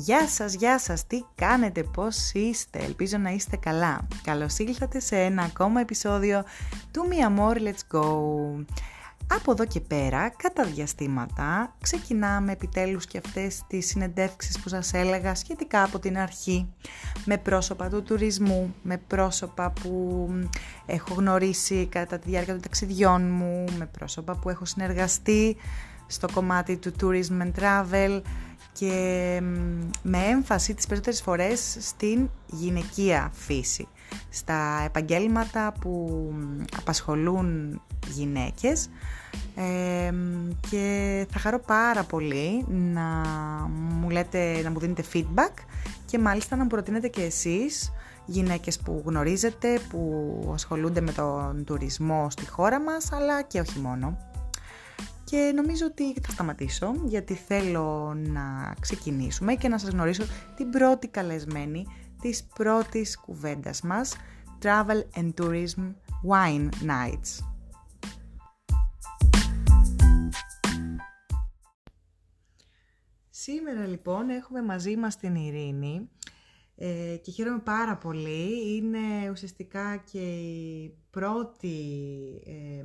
Γεια σας, γεια σας, τι κάνετε, πώς είστε, ελπίζω να είστε καλά. Καλώς ήλθατε σε ένα ακόμα επεισόδιο του Mi Amor Let's Go. Από εδώ και πέρα, κατά διαστήματα, ξεκινάμε επιτέλους και αυτές τις συνεντεύξεις που σας έλεγα σχετικά από την αρχή, με πρόσωπα του τουρισμού, με πρόσωπα που έχω γνωρίσει κατά τη διάρκεια των ταξιδιών μου, με πρόσωπα που έχω συνεργαστεί στο κομμάτι του tourism and travel, και με έμφαση τις περισσότερες φορές στην γυναικεία φύση, στα επαγγέλματα που απασχολούν γυναίκες και θα χαρώ πάρα πολύ να μου, λέτε, να μου δίνετε feedback και μάλιστα να μου προτείνετε και εσείς γυναίκες που γνωρίζετε, που ασχολούνται με τον τουρισμό στη χώρα μας, αλλά και όχι μόνο. Και νομίζω ότι θα σταματήσω γιατί θέλω να ξεκινήσουμε και να σας γνωρίσω την πρώτη καλεσμένη της πρώτης κουβέντας μας Travel and Tourism Wine Nights. Σήμερα λοιπόν έχουμε μαζί μας την Ειρήνη ε, και χαίρομαι πάρα πολύ. Είναι ουσιαστικά και η πρώτη ε,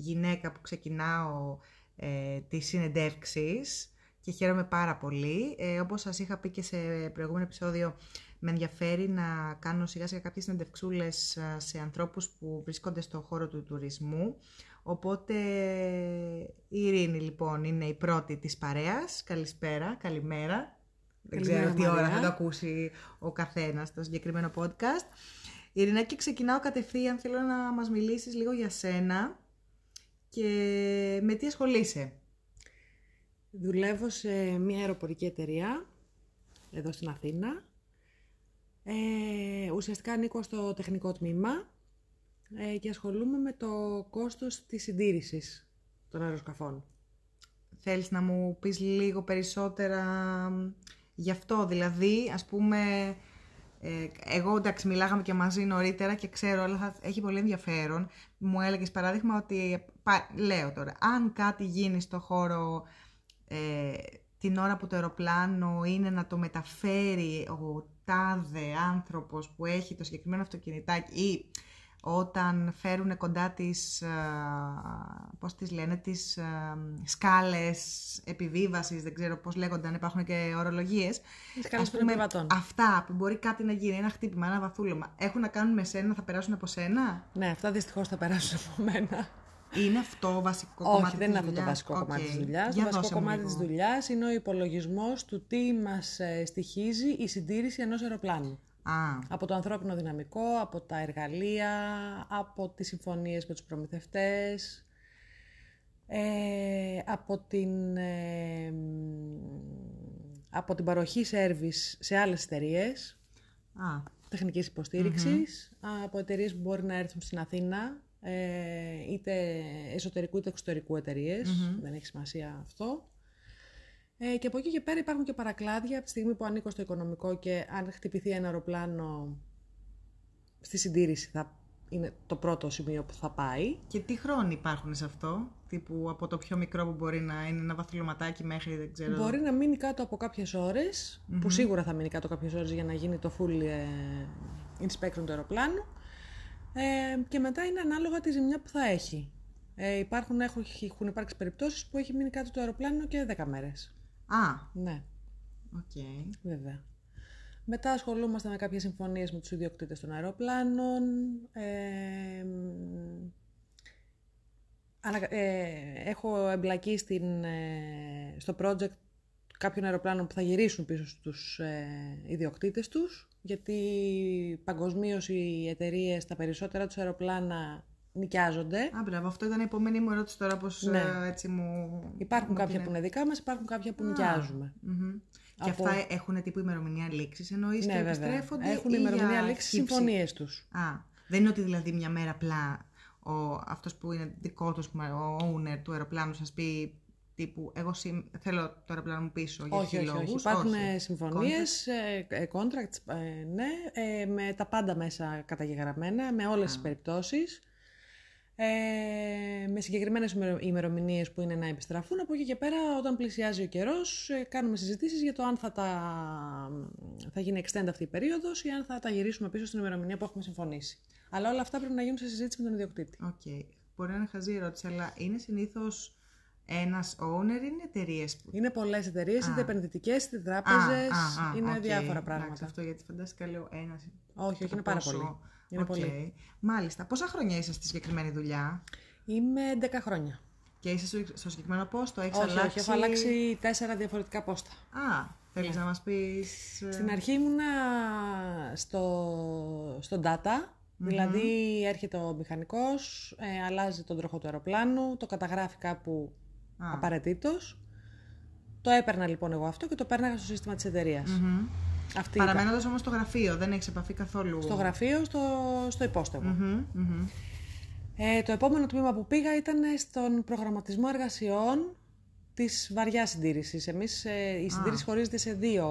γυναίκα που ξεκινάω ε, τις συνεντεύξεις και χαίρομαι πάρα πολύ. Ε, όπως σας είχα πει και σε προηγούμενο επεισόδιο, με ενδιαφέρει να κάνω σιγά σιγά κάποιες συνεντευξούλες ε, σε ανθρώπους που βρίσκονται στον χώρο του τουρισμού. Οπότε η Ειρήνη λοιπόν είναι η πρώτη της παρέας. Καλησπέρα, καλημέρα. Δεν ξέρω τι ώρα θα το ακούσει ο καθένας στο συγκεκριμένο podcast. Ειρηνά και ξεκινάω κατευθείαν, θέλω να μας μιλήσεις λίγο για σένα και με τι ασχολείσαι; Δουλεύω σε μια αεροπορική εταιρεία εδώ στην Αθήνα. Ε, ουσιαστικά ανήκω στο τεχνικό τμήμα ε, και ασχολούμαι με το κόστος της συντήρησης των αεροσκαφών. Θέλεις να μου πεις λίγο περισσότερα γι' αυτό, δηλαδή ας πούμε ε, εγώ εντάξει μιλάγαμε και μαζί νωρίτερα και ξέρω αλλά θα έχει πολύ ενδιαφέρον. Μου έλεγες παράδειγμα ότι, λέω τώρα, αν κάτι γίνει στο χώρο ε, την ώρα που το αεροπλάνο είναι να το μεταφέρει ο τάδε άνθρωπος που έχει το συγκεκριμένο αυτοκινητάκι ή όταν φέρουν κοντά τις, πώς τις λένε, τις σκάλες επιβίβασης, δεν ξέρω πώς λέγονται, αν υπάρχουν και ορολογίες. Σκάλες πούμε, Αυτά που μπορεί κάτι να γίνει, ένα χτύπημα, ένα βαθούλωμα, έχουν να κάνουν με σένα, θα περάσουν από σένα; Ναι, αυτά δυστυχώς θα περάσουν από μένα. Είναι αυτό βασικό Όχι, κομμάτι Όχι, δεν είναι αυτό το βασικό κομμάτι της δουλειάς. Το βασικό κομμάτι της δουλειάς είναι ο υπολογισμός του τι μας ε, στοιχίζει η συντήρηση ενός αεροπλάνου. Από το ανθρώπινο δυναμικό, από τα εργαλεία, από τις συμφωνίες με τους προμηθευτές, ε, από, την, ε, από την παροχή σέρβις σε άλλες εταιρείες. Α. τεχνικής από εταιρείες που μπορεί να έρθουν στην Αθήνα, ε, είτε εσωτερικού είτε εξωτερικού δεν έχει σημασία αυτό. Ε, και από εκεί και πέρα υπάρχουν και παρακλάδια από τη στιγμή που ανήκω στο οικονομικό και αν χτυπηθεί ένα αεροπλάνο στη συντήρηση θα είναι το πρώτο σημείο που θα πάει. Και τι χρόνοι υπάρχουν σε αυτό, τύπου από το πιο μικρό που μπορεί να είναι ένα βαθυλωματάκι μέχρι δεν ξέρω. Μπορεί να μείνει κάτω από κάποιες που σίγουρα θα μείνει κάτω από κάποιες ώρες για να γίνει το full ε, inspection του αεροπλάνου. Ε, και μετά είναι ανάλογα τη ζημιά που θα έχει. Ε, υπάρχουν, έχουν, έχουν υπάρξει περιπτώσεις που έχει μείνει κάτω το αεροπλάνο και 10 μέρες. Α. Ναι. OK. Okay. Βέβαια. Μετά ασχολούμαστε με κάποιες συμφωνίες με τους ιδιοκτήτες των αεροπλάνων. Ε, έχω εμπλακεί στην, ε, στο project κάποιων αεροπλάνων που θα γυρίσουν πίσω στους ε, ιδιοκτήτες τους, γιατί παγκοσμίως οι εταιρείες τα περισσότερα τους αεροπλάνα νοικιάζονται. Α, μπράβο, αυτό ήταν η επόμενη μου ερώτηση τώρα, πώς ναι. Ε, έτσι μου... Υπάρχουν κάποια που είναι δικά μας, υπάρχουν κάποια που νοικιάζουμε. Και αυτά έχουν τύπου ημερομηνία λήξης, εννοείς ναι, και επιστρέφονται Έχουν ημερομηνία λήξης συμφωνίες τους. Α, δεν είναι ότι δηλαδή μια μέρα απλά ο, αυτός που είναι δικός τους, ο owner του αεροπλάνου σας πει τύπου εγώ θέλω το αεροπλάνο μου πίσω για όχι, όχι, όχι. Υπάρχουν συμφωνίες, contracts, contracts ε, ναι, με τα πάντα μέσα καταγεγραμμένα, με όλες Α. τις περιπτώσεις. Ε, με με συγκεκριμένες ημερομηνίες που είναι να επιστραφούν. Από εκεί και πέρα, όταν πλησιάζει ο καιρός, ε, κάνουμε συζητήσεις για το αν θα, τα... θα γίνει extend αυτή η περίοδος ή αν θα τα γυρίσουμε πίσω στην ημερομηνία που έχουμε συμφωνήσει. Αλλά όλα αυτά πρέπει να γίνουν σε συζήτηση με τον ιδιοκτήτη. OK. Okay. Μπορεί να είναι χαζή ερώτηση, αλλά είναι συνήθως ένας owner ή είναι εταιρείες που. Είναι πολλές εταιρείες, είτε επενδυτικές, είτε τράπεζες. Είναι okay. διάφορα πράγματα. Εντάξει, αυτό γιατί φαντάστηκα λέω ένα. Όχι, όχι, είναι πάρα πολύ. Είναι okay. πολύ. Μάλιστα. Πόσα χρόνια είσαι στη συγκεκριμένη δουλειά, Είμαι 11 χρόνια. Και είσαι στο συγκεκριμένο πόστο, έχεις αλλάξει. Όχι, έχω αλλάξει τέσσερα διαφορετικά πόστα. Α, θέλεις ναι. να μας πεις. Ε, Στην αρχή ήμουνα στο, στο data, Δηλαδή έρχεται ο μηχανικός, ε, αλλάζει τον τροχό του αεροπλάνου, το καταγράφει κάπου ah. Απαραίτητος. Το έπαιρνα λοιπόν εγώ αυτό και το πέρναγα στο σύστημα της εταιρείας. Mm-hmm. Παραμένοντας όμως στο γραφείο, δεν έχεις επαφή καθόλου; Στο γραφείο, στο, στο υπόστευο. Ε, το επόμενο τμήμα που πήγα ήταν στον προγραμματισμό εργασιών της βαριά συντήρησης. Εμείς, ε, η συντήρηση χωρίζεται σε δύο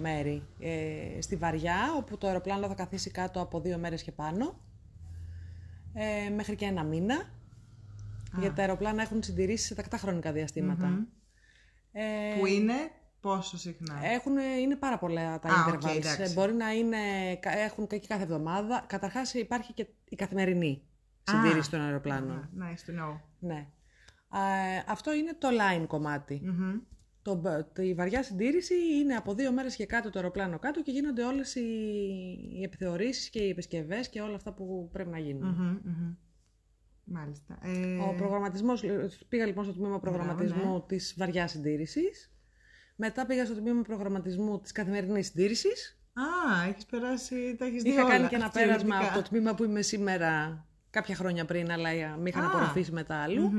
μέρη. Ε, στη βαριά, όπου το αεροπλάνο θα καθίσει κάτω από δύο μέρες και πάνω, ε, μέχρι και ένα μήνα. Γιατί τα αεροπλάνα έχουν συντηρήσει σε τακτά χρονικά Ε, που είναι πόσο συχνά; Έχουν, είναι πάρα πολλά τα ah, intervals. μπορεί να είναι, έχουν και κάθε εβδομάδα. Καταρχάς υπάρχει και η καθημερινή συντήρηση των αεροπλάνων. Nice to know. Ναι αυτό είναι το line κομματι Το, η βαριά συντήρηση είναι από δύο μέρες και κάτω το αεροπλάνο κάτω και γίνονται όλες οι, οι επιθεωρήσεις και οι επισκευές και όλα αυτά που πρέπει να γινουν Μάλιστα. Ε... Ο προγραμματισμός, πήγα λοιπόν στο τμήμα προγραμματισμού ναι. της βαριάς συντήρησης. Μετά πήγα στο τμήμα προγραμματισμού της καθημερινής συντήρησης. Α, έχεις περάσει, τα έχεις δει Είχα κάνει και ένα πέρασμα από το τμήμα που είμαι σήμερα κάποια χρόνια πριν, αλλά με είχαν απορροφήσει μετά αλλού.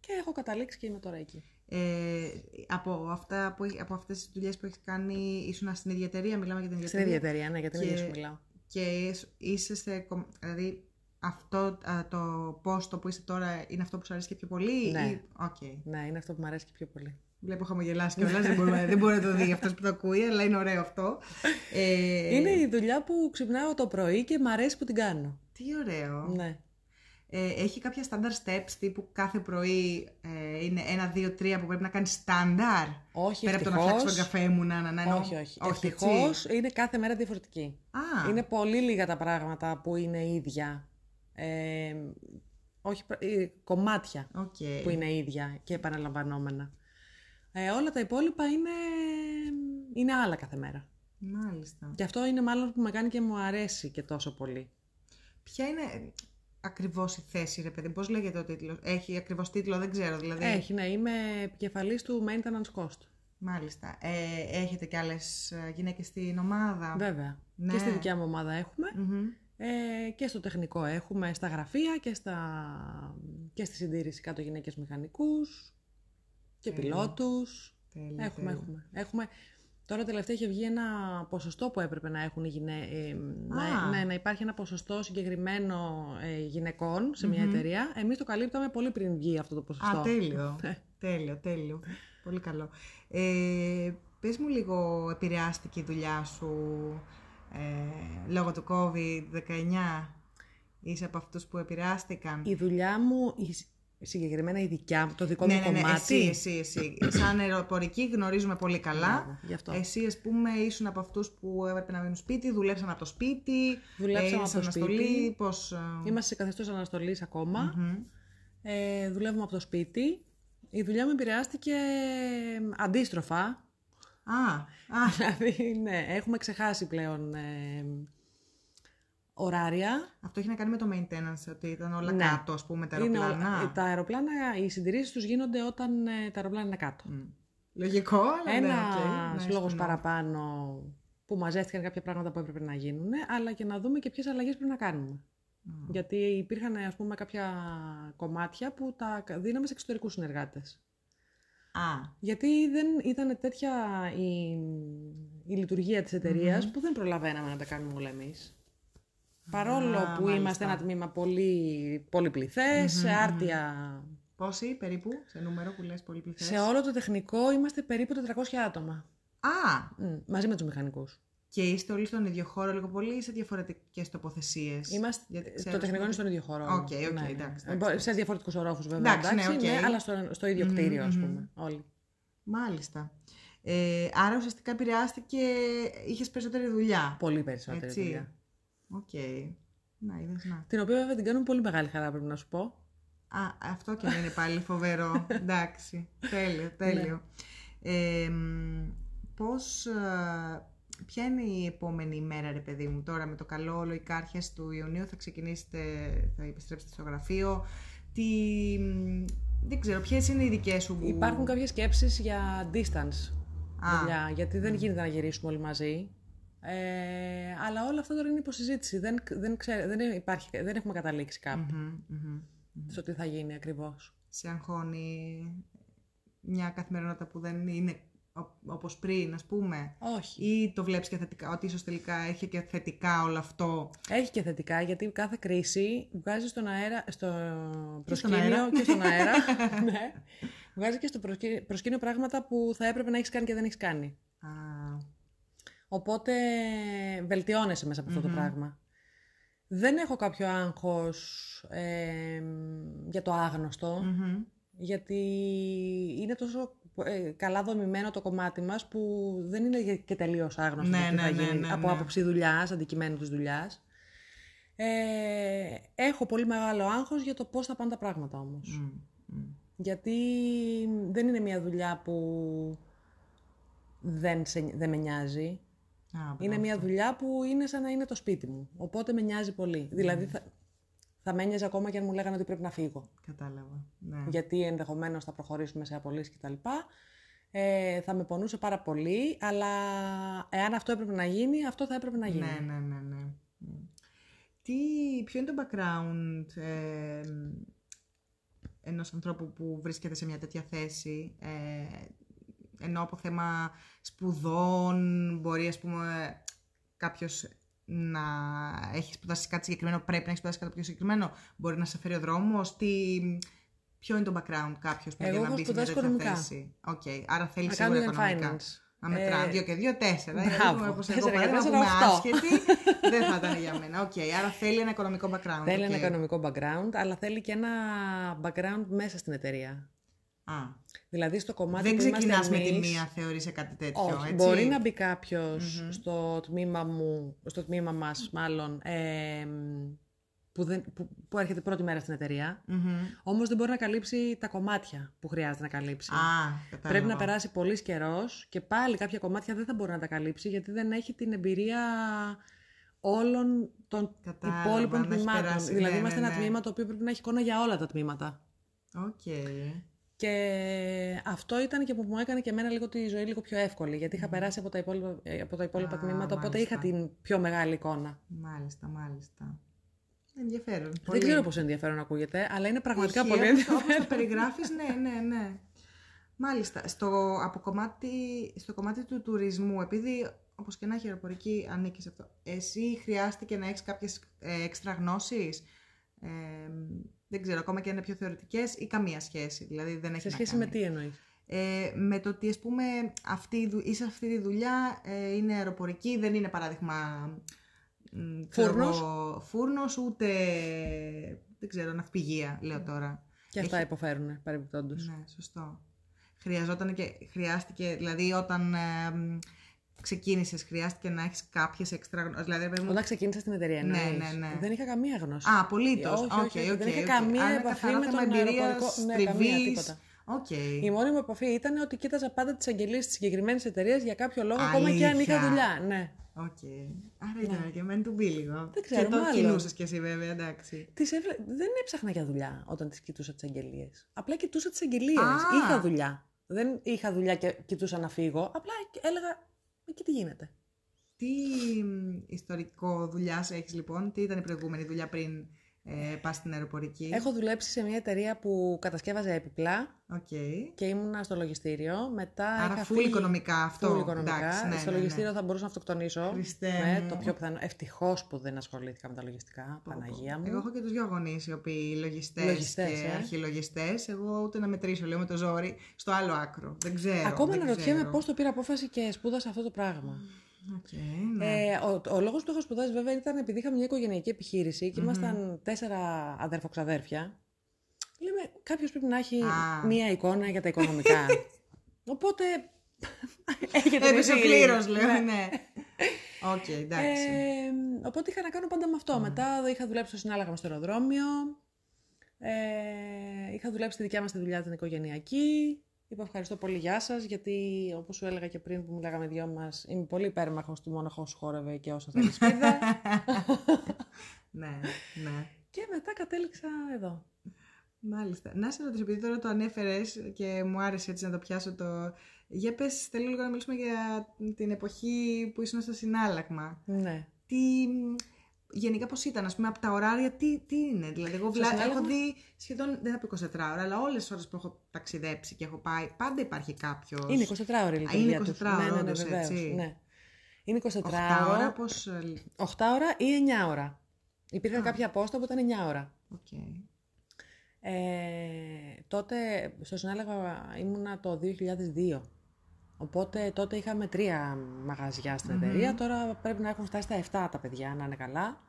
Και έχω καταλήξει και είμαι τώρα εκεί. Ε, από, αυτά που, από αυτές τις δουλειές που έχεις κάνει, ήσουν στην ίδια εταιρεία, μιλάμε για την ίδια εταιρεία. Στην ίδια εταιρεία, ναι, για την ίδια σου μιλάω. Και είσαι σε, δηλαδή αυτό το πόστο που είσαι τώρα είναι αυτό που σου αρέσει και πιο πολύ ναι. ή... Okay. Ναι, είναι αυτό που μου αρέσει και πιο πολύ. Βλέπω χαμογελάσει κιόλας, δεν, μπορεί, δεν μπορεί να το δει αυτός που το ακούει, αλλά είναι ωραίο αυτό. Ε... Είναι η δουλειά που ξυπνάω το πρωί και μου αρέσει που την κάνω. Τι ωραίο. Ναι. Ε, έχει κάποια standard steps τύπου κάθε πρωί ε, είναι ένα, δύο, τρία που πρέπει να κάνεις στάνταρ. Όχι, Πέρα ευτυχώς. από το να φτιάξεις τον καφέ μου, να, να, να, Όχι, όχι. όχι Ευτυχώς είναι κάθε μέρα διαφορετική. Α. Είναι πολύ λίγα τα πράγματα που είναι ίδια. Ε, όχι, ε, κομμάτια okay. που είναι ίδια και επαναλαμβανόμενα. Ε, όλα τα υπόλοιπα είναι, είναι άλλα κάθε μέρα. Μάλιστα. Και αυτό είναι μάλλον που με κάνει και μου αρέσει και τόσο πολύ. Ποια είναι, ακριβώς η θέση, ρε παιδί, πώς λέγεται ο τίτλος; Έχει ακριβώς τίτλο, δεν ξέρω δηλαδή. Έχει, ναι, είμαι επικεφαλής του Maintenance Cost. Μάλιστα. Ε, έχετε και άλλες ε, γυναίκες στην ομάδα; Βέβαια. Ναι. Και στη δικιά μου ομάδα Ε, και στο τεχνικό έχουμε, στα γραφεία και, στα... και στη συντήρηση κάτω γυναίκες μηχανικούς και Τέλεια. πιλότους. Τέλεια, έχουμε, έχουμε. Έχουμε Τώρα τελευταία είχε βγει ένα ποσοστό που έπρεπε να έχουν οι γυναίκες. να, ναι, να υπάρχει ένα ποσοστό συγκεκριμένο ε, γυναικών σε μια εταιρεία. Εμείς το καλύπταμε πολύ πριν βγει αυτό το ποσοστό. Α, τέλειο. Ναι. τέλειο, τέλειο. πολύ καλό. Ε, πες μου λίγο, επηρεάστηκε η δουλειά σου ε, λόγω του COVID-19. Είσαι από αυτούς που επηρεάστηκαν. Η δουλειά μου, συγκεκριμένα η δικιά μου, το δικό ναι, μου ναι, ναι, κομμάτι. Εσύ, εσύ, εσύ. Σαν αεροπορική γνωρίζουμε πολύ καλά. γι αυτό. Εσύ, ας πούμε, ήσουν από αυτούς που έπρεπε να μείνουν σπίτι, δουλέψαν από το σπίτι. Δουλέψαμε από το σπίτι. Πώς... Ε, Είμαστε σε καθεστώς αναστολής Ε, δουλεύουμε από το σπίτι. Η δουλειά μου επηρεάστηκε αντίστροφα. Α, α. δηλαδή, ναι, έχουμε ξεχάσει πλέον ε, ωράρια. Αυτό έχει να κάνει με το maintenance, ότι ήταν όλα ναι. κάτω, ας πούμε, τα αεροπλάνα. Είναι, τα αεροπλάνα, οι συντηρήσεις τους γίνονται όταν ε, τα αεροπλάνα είναι κάτω. Mm. Λογικό, αλλά Ένα ναι, okay. λόγο παραπάνω που μαζεύτηκαν κάποια πράγματα που έπρεπε να γίνουν, αλλά και να δούμε και ποιες αλλαγές πρέπει να κάνουμε. Mm. Γιατί υπήρχαν, ας πούμε, κάποια κομμάτια που τα δίναμε σε εξωτερικούς συνεργάτες. Α. Γιατί δεν ήταν τέτοια η, η λειτουργία της εταιρείας που δεν προλαβαίναμε να τα κάνουμε όλα εμείς. Παρόλο που είμαστε ένα τμήμα πολύ πολυπληθές, άρτια... Πόσοι περίπου, σε νούμερο που λες πολυπληθές. Σε όλο το τεχνικό είμαστε περίπου 400 άτομα. Α! μαζί με τους μηχανικούς. Και είστε όλοι στον ίδιο χώρο λίγο πολύ ή σε διαφορετικές τοποθεσίες; Είμαστε. το τεχνικό είναι στον ίδιο χώρο. OK, okay, okay, ναι, εντάξει, εντάξει, Σε διαφορετικούς ορόφους βέβαια. Εντάξει, εντάξει ναι, okay. ναι, αλλά στο, στο ίδιο κτίριο, mm-hmm. α πούμε. Όλοι. Μάλιστα. Ε, άρα ουσιαστικά επηρεάστηκε, είχες περισσότερη δουλειά. Πολύ περισσότερη Έτσι. δουλειά. OK. Okay. Να, είδες, να. Την οποία βέβαια την κάνουμε πολύ μεγάλη χαρά, πρέπει να σου πω. Α, αυτό και είναι πάλι φοβερό. Εντάξει. τέλειο, τέλειο. Ναι. Ε, πώς, ποια είναι η επόμενη ημέρα, ρε παιδί μου, τώρα με το καλό όλο αρχές του Ιουνίου θα ξεκινήσετε, θα επιστρέψετε στο γραφείο. Τι, δεν ξέρω, ποιες είναι οι δικές σου. Υπάρχουν κάποιες σκέψεις για distance δουλειά, γιατί δεν γίνεται να γυρίσουμε όλοι μαζί. Ε, αλλά όλα αυτά τώρα είναι υποσυζήτηση. Δεν, δεν, δεν, υπάρχει, δεν έχουμε καταλήξει στο τι θα γίνει ακριβώς. Σε αγχώνει μια καθημερινότητα που δεν είναι όπως πριν, ας πούμε. Όχι. Ή το βλέπεις και θετικά, ότι ίσως τελικά έχει και θετικά όλο αυτό; Έχει και θετικά, γιατί κάθε κρίση βγάζει στον αέρα, στο προσκήνιο και στον αέρα. ναι. Βγάζει και στο προσκήνιο πράγματα που θα έπρεπε να έχεις κάνει και δεν έχεις κάνει. Α. Οπότε βελτιώνεσαι μέσα από αυτό το πράγμα. Δεν έχω κάποιο άγχος ε, για το αγνωστο γιατί είναι τόσο ε, καλά δομημένο το κομμάτι μας που δεν είναι και τελείως άγνωστο ναι, τι θα ναι, γίνει ναι, από άποψη δουλειάς, αντικειμένου της δουλειάς. Ε, έχω πολύ μεγάλο άγχος για το πώς θα πάνε τα πράγματα όμως. Γιατί δεν είναι μια δουλειά που δεν, σε, δεν με νοιάζει. είναι μια δουλειά που είναι σαν να είναι το σπίτι μου. Οπότε με νοιάζει πολύ. Δηλαδή θα, θα με ένοιαζε ακόμα και αν μου λέγανε ότι πρέπει να φύγω. Κατάλαβα. Ναι. Γιατί ενδεχομένως θα προχωρήσουμε σε απολύσεις κτλ. Ε, θα με πονούσε πάρα πολύ, αλλά εάν αυτό έπρεπε να γίνει, αυτό θα έπρεπε να γίνει. Ναι, ναι, ναι. ναι. Τι, ποιο είναι το background ε, ενός ανθρώπου που βρίσκεται σε μια τέτοια θέση, ε, ενώ από θέμα σπουδών, μπορεί ας πούμε κάποιος να έχεις σπουδάσει κάτι συγκεκριμένο, πρέπει να έχεις σπουδάσει κάτι πιο συγκεκριμένο, μπορεί να σε φέρει ο δρόμος, τι... Ποιο είναι το background κάποιος που για να μπει σε μια τέτοια θέση; OK, okay. άρα θέλεις σίγουρα οικονομικά. Να μετράμε. Ε, δύο και δύο, τέσσερα. Μπράβο. Όπως εγώ παράδειγμα, να πούμε άσχετη, δεν θα ήταν για μένα. OK, okay. άρα θέλει ένα οικονομικό background. Θέλει okay. ένα οικονομικό background, αλλά θέλει και ένα background μέσα στην εταιρεία. Α. Δηλαδή στο κομμάτι Δεν που ξεκινάς με τη μία θεωρείς σε κάτι τέτοιο. Όχι, έτσι; μπορεί να μπει κάποιος στο τμήμα μου, στο τμήμα μας, μάλλον. Ε, που, δεν, που, που έρχεται πρώτη μέρα στην εταιρεία. Mm-hmm. Όμως δεν μπορεί να καλύψει τα κομμάτια που χρειάζεται να καλύψει. Α, Πρέπει να περάσει πολύς καιρός και πάλι κάποια κομμάτια δεν θα μπορεί να τα καλύψει γιατί δεν έχει την εμπειρία όλων των κατάλαβα, υπόλοιπων τμήματων. Περάσει, δηλαδή, ναι, είμαστε ναι, ένα ναι. τμήμα το οποίο πρέπει να έχει εικόνα για όλα τα τμήματα. Okay. Και αυτό ήταν και που μου έκανε και εμένα λίγο τη ζωή λίγο πιο εύκολη, γιατί είχα περάσει από τα υπόλοιπα, ε, από τα υπόλοιπα Α, τμήματα, οπότε μάλιστα. είχα την πιο μεγάλη εικόνα. Μάλιστα, μάλιστα. Ενδιαφέρον. Δεν πολύ. ξέρω πόσο ενδιαφέρον ακούγεται, αλλά είναι πραγματικά Όχι, πολύ όπως το- ενδιαφέρον. Όπως το περιγράφεις, ναι, ναι, ναι. Μάλιστα. Στο, από κομμάτι, στο κομμάτι του τουρισμού, επειδή όπως και να έχει αεροπορική ανήκεις σε αυτό, εσύ χρειάστηκε να έχεις κάποιες ε, έξτρα γνώσεις, ε, δεν ξέρω, ακόμα και αν είναι πιο θεωρητικές ή καμία σχέση. Δηλαδή δεν έχει Σε να σχέση κάνει. με τι εννοείς; Ε, με το ότι ας πούμε αυτή, η δου- είσαι αυτή τη δουλειά ε, είναι αεροπορική, δεν είναι παράδειγμα μ, ξέρω Φούρνος; εγώ, φούρνος ούτε δεν ξέρω ναυπηγεία λέω τώρα. Και αυτά υποφέρουν παρεμπιπτόντως. Ναι, σωστό. Χρειαζόταν και χρειάστηκε, δηλαδή όταν ε, μ, ξεκίνησες χρειάστηκε να έχεις κάποιες έξτρα γνώσεις. Δηλαδή, παιδί μου- Όταν ξεκίνησα στην εταιρεία, Ναι, εννοείς. ναι, ναι. δεν είχα καμία γνώση. Α, απολύτως. Όχι, όχι, Οκ, όχι, οκ, δεν είχα οκ. καμία Άρα είναι επαφή καθαρά με θέμα τον εμπειρίας, αεροπορικό. Ναι, καμία, τριβής. τίποτα. Οκ. Η μόνη μου επαφή ήταν ότι κοίταζα πάντα τις αγγελίες της συγκεκριμένης εταιρείας για κάποιο λόγο, ακόμα και αν είχα Αλήθεια. δουλειά. Ναι. Οκ. Άρα ήταν και meant to be λίγο. Δεν ξέρω, Και το μάλλον. κυνηγούσες κι εσύ βέβαια, εντάξει. Τις έβλε... Δεν έψαχνα για δουλειά όταν τις κοιτούσα τις αγγελίες. Απλά κοιτούσα τις αγγελίες. Α. Είχα δουλειά. Δεν είχα δουλειά και κοιτούσα να φύγω. Απλά έλεγα, εκεί τι γίνεται. Τι μ, ιστορικό δουλειάς έχεις λοιπόν, τι ήταν η προηγούμενη δουλειά πριν ε, πας στην αεροπορική. Έχω δουλέψει σε μια εταιρεία που κατασκεύαζε έπιπλα Οκ. και ήμουνα στο λογιστήριο. Μετά Άρα είχα full φύγει... οικονομικά αυτό. Full οικονομικά. Εντάξει, ναι, στο ναι, ναι. λογιστήριο θα μπορούσα να αυτοκτονήσω. Χριστέ Ναι, μου. το πιο πιθανό. Ευτυχώς που δεν ασχολήθηκα με τα λογιστικά. Παναγία μου. Εγώ έχω και τους δυο γονείς οι οποίοι λογιστές, Λογιστές, και ε. αρχιλογιστές. Εγώ ούτε να μετρήσω, λέω με το ζόρι, στο άλλο άκρο. Δεν ξέρω. Ακόμα δεν αναρωτιέμαι ξέρω. πώς το πήρα απόφαση και σπούδασα αυτό το πράγμα. Okay, ναι. ε, ο, ο λόγος που το έχω σπουδάσει βέβαια ήταν επειδή είχα μια οικογενειακή επιχείρηση και ήμασταν τέσσερα αδερφοξαδέρφια. Λέμε, κάποιος πρέπει να έχει Α. μία εικόνα για τα οικονομικά. Οπότε έχετε Έπεσε την πληρώνω, Ειρήνη. λέω, Ναι. ναι. Οκ, εντάξει. Ε, οπότε είχα να κάνω πάντα με αυτό. Μετά είχα δουλέψει στο συνάλλαγμα στο αεροδρόμιο. Ε, είχα δουλέψει τη δικιά μας τη δουλειά την οικογενειακή. Είπα ευχαριστώ πολύ, γεια σας, γιατί όπως σου έλεγα και πριν που μιλάγαμε δυο μας, είμαι πολύ υπέρμαχος του μόνο σου χόρευε και όσο θέλεις σπίδα. ναι, ναι. και μετά κατέληξα εδώ. Μάλιστα. Να σε ρωτήσω, επειδή τώρα το ανέφερες και μου άρεσε έτσι να το πιάσω το. Για πες, θέλω λίγο να μιλήσουμε για την εποχή που ήσουν στο συνάλλαγμα. Ναι. Τι. Γενικά πώς ήταν, ας πούμε, από τα ωράρια, τι, τι είναι. Δηλαδή, εγώ βλά... έχω συνάλλαγμα; δει σχεδόν, δεν θα πω 24 ώρα, αλλά όλες τις ώρες που έχω ταξιδέψει και έχω πάει, πάντα υπάρχει κάποιο. Είναι 24 ώρες η είναι λειτουργία 24 τους. ώρα, ναι, ναι, ναι, όντως, βεβαίως, έτσι. ναι. Είναι 24 8 ώρα, ώρα, πώ. 8 ώρα ή 9 ώρα. Υπήρχαν κάποια πόστα που ήταν 9 ώρα. Οκ. Ε, τότε στο συνάλλαγμα ήμουνα το 2002. Οπότε τότε είχαμε τρία μαγαζιά στην εταιρεία. Τώρα πρέπει να έχουν φτάσει στα 7 τα παιδιά, να είναι καλά.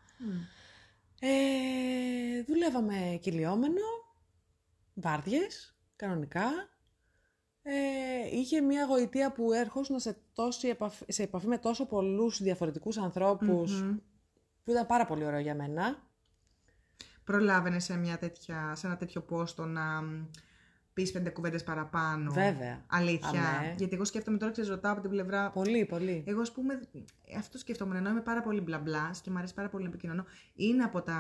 Ε, δουλεύαμε κυλιόμενο, βάρδιες, κανονικά. Ε, είχε μια γοητεία που έρχονταν σε, τόση επαφή, σε επαφή με τόσο πολλούς διαφορετικούς ανθρώπους, που ήταν πάρα πολύ ωραίο για μένα. Προλάβαινε σε, μια τέτοια, σε ένα τέτοιο πόστο να πεις πέντε κουβέντες παραπάνω. Βέβαια. Αλήθεια. Αμέ. Γιατί εγώ σκέφτομαι τώρα, ξέρεις, ρωτάω από την πλευρά. Πολύ, πολύ. Εγώ, ας πούμε, αυτό σκεφτόμουν, ενώ είμαι πάρα πολύ μπλα μπλα και μου αρέσει πάρα πολύ να επικοινωνώ. Είναι από τα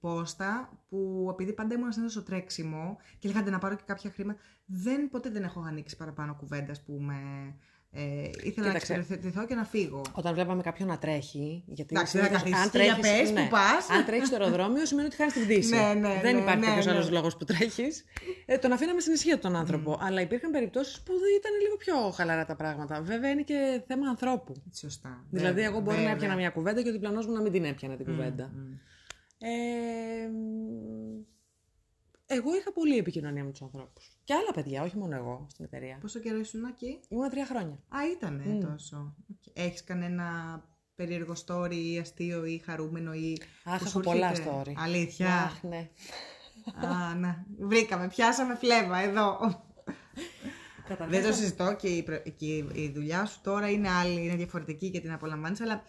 πόστα που επειδή πάντα ήμουν συνήθω στο τρέξιμο και λέγατε να πάρω και κάποια χρήματα, δεν, ποτέ δεν έχω ανοίξει παραπάνω κουβέντα, ας πούμε. Ε, ήθελα Κοίταξε. να εξυπηρετηθώ και να φύγω. Όταν βλέπαμε κάποιον να τρέχει. Γιατί Εντάξει, δεν θα συνήθως καθίσεις. Για πες, πού πας. Αν τρέχεις στο αεροδρόμιο, σημαίνει ότι χάνεις την πτήση. Ναι, ναι, δεν ναι, υπάρχει ναι, κάποιος ναι. άλλος λόγος που τρέχεις. Ε, τον αφήναμε στην ισχύα τον άνθρωπο. Αλλά υπήρχαν περιπτώσεις που ήταν λίγο πιο χαλαρά τα πράγματα. Βέβαια είναι και θέμα ανθρώπου. Σωστά. Δηλαδή, Βέβαια, εγώ μπορεί να βέβαια. έπιανα μια κουβέντα και ο διπλανός μου να μην την έπιανε την κουβέντα. Μμ. Ε, μ, εγώ είχα πολλή επικοινωνία με τους ανθρώπους. Και άλλα παιδιά, όχι μόνο εγώ στην εταιρεία. Πόσο καιρό ήσουν εκεί; Ήμουν τρία χρόνια. Α, ήτανε τόσο. Οκ. Έχεις κανένα περίεργο story ή αστείο ή χαρούμενο ή... Αχ, που έχω σου πολλά έρχεται; story. Αλήθεια; Αχ, ναι. Α, ναι. Βρήκαμε, πιάσαμε φλέβα εδώ. Καταρχάς, Δεν το συζητώ και η, προ- και η- η δουλειά σου τώρα είναι άλλη, είναι διαφορετική και την απολαμβάνεις, αλλά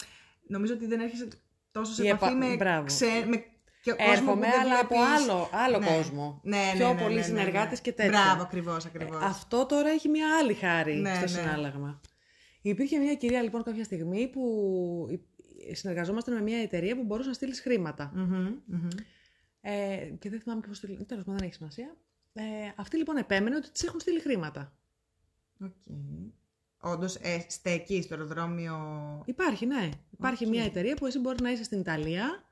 νομίζω ότι δεν έρχεσαι τόσο σε Η επαφή επα- με, μπράβο. ξέ, με και κόσμος Έρχομαι, που δεν αλλά από βλέπεις. άλλο, άλλο Ναι. κόσμο. Ναι, ναι, Πιο ναι, πολλοί ναι, ναι, ναι. συνεργάτες και τέτοια. Μπράβο, ακριβώς, ακριβώς. Ε, αυτό τώρα έχει μια άλλη χάρη Ναι, στο ναι. συνάλλαγμα. Υπήρχε μια κυρία λοιπόν κάποια στιγμή που η- συνεργαζόμασταν με μια εταιρεία που μπορούσε να στείλεις χρήματα. Μμμ, μμμ. Ε, και δεν θυμάμαι πώ το λέει. Τέλος πάντων, δεν έχει σημασία. Ε, αυτή λοιπόν επέμενε ότι της έχουν στείλει χρήματα. Οκ. Όντως, ε, στέκεις στο αεροδρόμιο... Υπάρχει, ναι. Υπάρχει Οκ. μια εταιρεία που εσύ μπορείς να είσαι στην Ιταλία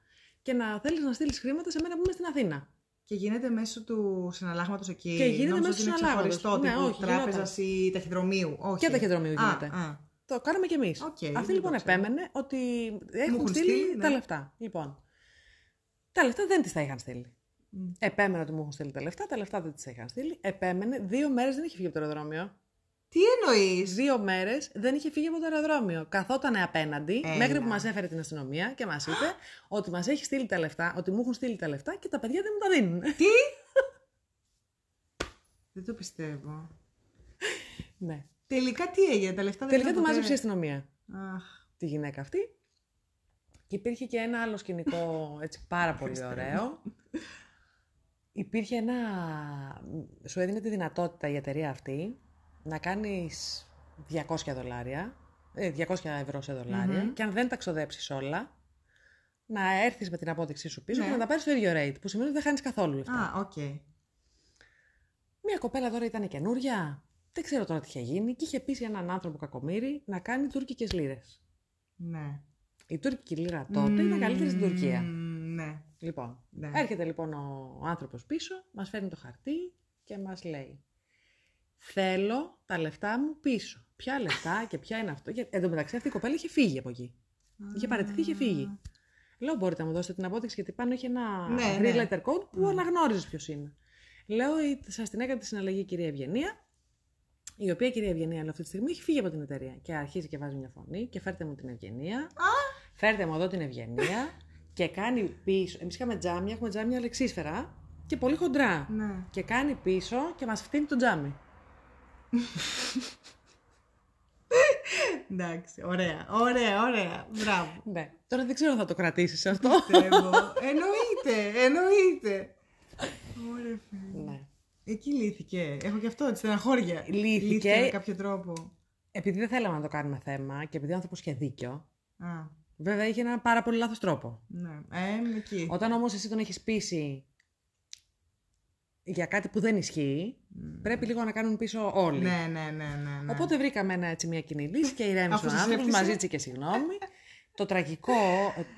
και να θέλεις να στείλεις χρήματα σε μένα που είμαι στην Αθήνα. Και γίνεται μέσω του συναλλάγματος εκεί. Και γίνεται Νόμιζα μέσω ότι του είναι συναλλάγματος. ξεχωριστό Ναι, τύπου όχι, τράπεζας ή ταχυδρομείου. Όχι. Και ταχυδρομείου γίνεται. Α, α. Το κάναμε κι εμείς. Οκ, δεν Αυτή το λοιπόν ξέρω. επέμενε ότι έχουν έχουν στείλει, στείλει, τα ναι. λεφτά. Λοιπόν. Τα λεφτά δεν της τα είχαν στείλει. Μμ. Επέμενε ότι μου έχουν στείλει τα λεφτά, τα λεφτά δεν της τα είχαν στείλει. Επέμενε, δύο μέρες δεν είχε φύγει από το αεροδρόμιο. Τι εννοείς; Δύο μέρες δεν είχε φύγει από το αεροδρόμιο. Καθότανε απέναντι Έλα. μέχρι που μας έφερε την αστυνομία και μας είπε ότι μας έχει στείλει τα λεφτά, ότι μου έχουν στείλει τα λεφτά και τα παιδιά δεν μου τα δίνουν. Τι; Δεν το πιστεύω. ναι. Τελικά τι έγινε, τα λεφτά δεν Τελικά τη ήταν ποτέ- μάζεψε η αστυνομία Αχ, τη γυναίκα αυτή. Και υπήρχε και ένα άλλο σκηνικό έτσι πάρα πολύ ωραίο. Υπήρχε ένα... Σου έδινε τη δυνατότητα η εταιρεία αυτή να κάνεις 200 δολάρια, ε, 200 ευρώ σε δολάρια και αν δεν τα ξοδέψεις όλα, να έρθεις με την απόδειξή σου πίσω Ναι. και να τα πάρεις στο ίδιο rate, που σημαίνει ότι δεν χάνεις καθόλου λεφτά. Α, οκ. Μια κοπέλα τώρα ήταν καινούρια, δεν ξέρω τώρα τι είχε γίνει και είχε πείσει έναν άνθρωπο κακομοίρη να κάνει τουρκικές λίρες. Ναι. Η τουρκική λίρα τότε ήταν καλύτερη στην Τουρκία. Μμμ, Ναι. Λοιπόν, Ναι. έρχεται λοιπόν ο άνθρωπος πίσω, μας φέρνει το χαρτί και μας λέει «Θέλω τα λεφτά μου πίσω». Ποια λεφτά και ποια είναι αυτό. Και εν τω μεταξύ αυτή η κοπέλα είχε φύγει από εκεί. Είχε παραιτηθεί, είχε φύγει. Λέω μπορείτε να μου δώσετε την απόδειξη γιατί πάνω είχε ένα Ναι, three ναι. letter code που αναγνώριζες ποιος είναι. Λέω «Η- σας την έκανε τη συναλλαγή η κυρία Ευγενία. Η οποία κυρία Ευγενία αυτή τη στιγμή έχει φύγει από την εταιρεία και αρχίζει και βάζει μια φωνή και φέρτε μου την Ευγενία. Α! Φέρτε μου εδώ την Ευγενία και κάνει πίσω. Εμείς είχαμε τζάμια, έχουμε τζάμια αλεξίσφαιρα και πολύ χοντρά. Ναι. Και κάνει πίσω και μας φτύνει το τζάμι. Εντάξει, ωραία, ωραία, ωραία. Μπράβο. Ναι. Τώρα δεν ξέρω αν θα το κρατήσεις αυτό. Πιστεύω. εννοείται, εννοείται. Ωραία, φίλε. ναι. Εκεί λύθηκε. Έχω και αυτό, τη στεναχώρια. Λύθηκε. με κάποιο τρόπο. Επειδή δεν θέλαμε να το κάνουμε θέμα και επειδή ο άνθρωπος είχε δίκιο, Α, βέβαια είχε ένα πάρα πολύ λάθος τρόπο. ναι. Ε, εκεί. Όταν όμως εσύ τον έχεις πείσει για κάτι που δεν ισχύει, πρέπει λίγο να κάνουν πίσω όλοι. Ναι, ναι, ναι, ναι. ναι. Οπότε βρήκαμε ένα, έτσι, μια κοινή λύση και ηρέμησε Αφού ο σας άνθρωπο, έφτιαξε. μα ζήτησε και συγγνώμη. το τραγικό,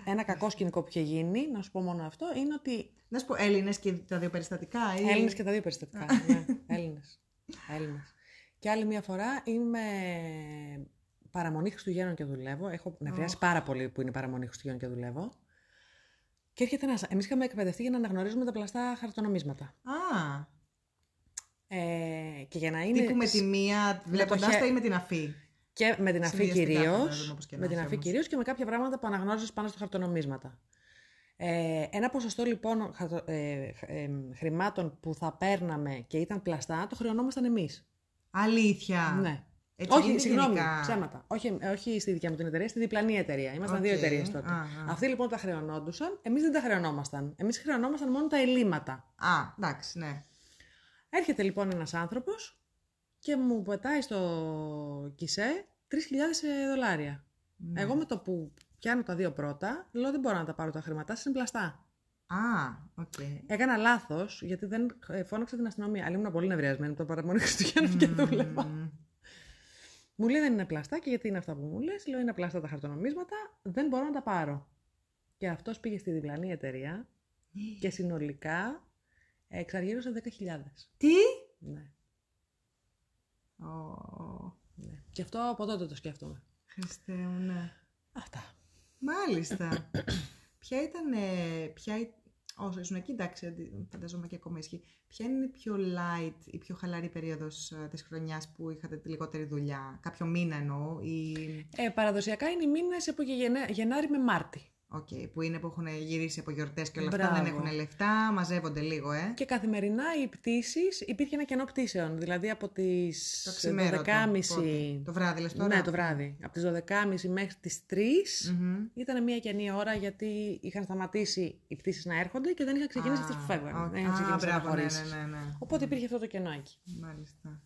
ένα κακό σκηνικό που είχε γίνει, να σου πω μόνο αυτό, είναι ότι. Να σου πω Έλληνες και τα δύο περιστατικά. Ή... Έλληνες και τα δύο περιστατικά. ναι, Έλληνες. Έλληνες. Και άλλη μια φορά είμαι παραμονή Χριστουγέννων και δουλεύω. Έχω νευριάσει πάρα πολύ που είναι παραμονή Χριστουγέννων και δουλεύω. Και έρχεται ένας. Εμείς είχαμε εκπαιδευτεί για να αναγνωρίζουμε τα πλαστά χαρτονομίσματα. Α, Ε, και για να είναι. τύπου με τη μία βλέποντάς χε- τα ή με την αφή. Και με την αφή Συνδυαστικά κυρίως. φαντάζομαι, όπως και να Με την έχει αφή όμως. κυρίως και με κάποια πράγματα που αναγνώριζες πάνω στα χαρτονομίσματα. Ε, ένα ποσοστό λοιπόν χαρτο- ε, χ- ε, χρημάτων που θα παίρναμε και ήταν πλαστά, το χρεωνόμασταν εμείς. Αλήθεια. Ναι. Έτσι όχι, είναι συγγνώμη, γενικά. ψέματα. Όχι, ε, όχι στη δικιά μου την εταιρεία, στη διπλανή εταιρεία. Ήμασταν δύο Οκ. εταιρείες τότε. Α, α. Αυτοί λοιπόν τα χρεωνόντουσαν, εμείς δεν τα χρεωνόμασταν. Εμείς χρεωνόμασταν μόνο τα ελλείμματα. Α, εντάξει, ναι. Έρχεται λοιπόν ένας άνθρωπος και μου πετάει στο γκισέ 3.000 δολάρια. Ναι. Εγώ με το που πιάνω τα δύο πρώτα, λέω δεν μπορώ να τα πάρω τα χρήματά σας, είναι πλαστά. Α, οκ. Έκανα λάθος γιατί δεν ε, φώναξα την αστυνομία. Αλλά ήμουν πολύ νευριασμένη από το παραμονή Χριστουγέννων και δούλευα. Μμμ. Μου λέει δεν είναι πλαστά και γιατί είναι αυτά που μου λες; Λέω είναι πλαστά τα χαρτονομίσματα, δεν μπορώ να τα πάρω. Και αυτός πήγε στη διπλανή εταιρεία και συνολικά εξαργύρωσε 10.000. Τι; Ναι, Ω, ναι. Και αυτό από τότε το σκέφτομαι. Χριστέ μου, ναι. Αυτά. Μάλιστα. ποια ήταν, ε, ποια, ή- όσο ήσουν εκεί, εντάξει, αντι- φανταζόμαι και ακόμα ισχύει. Ποια είναι η πιο light, η πιο χαλαρή περίοδος ε, της χρονιάς που είχατε τη λιγότερη δουλειά, κάποιο μήνα εννοώ, ή... Ε, παραδοσιακά είναι οι μήνες από Γενε- Γενάρη με Μάρτι. Οκ, που είναι που έχουν γυρίσει από γιορτές και όλα αυτά, Μπράβο. δεν έχουν λεφτά, μαζεύονται λίγο, ε. Και καθημερινά οι πτήσεις υπήρχε ένα κενό πτήσεων. Δηλαδή από τις Το ξημέρωμα το. 12.30. πότε; Το βράδυ, λες τώρα; Ναι, το βράδυ. Από τις 12.30 μέχρι τις 3 Μμμ. ήταν μια κενή ώρα γιατί είχαν σταματήσει οι πτήσεις να έρχονται και δεν είχαν ξεκινήσει Α, αυτές που φεύγανε. οκ. Δεν είχαν Α, ξεκινήσει οι μπράβο, ναι, αναχωρήσεις. ναι, ναι, ναι. Οπότε υπήρχε αυτό το κενό εκεί. Μάλιστα.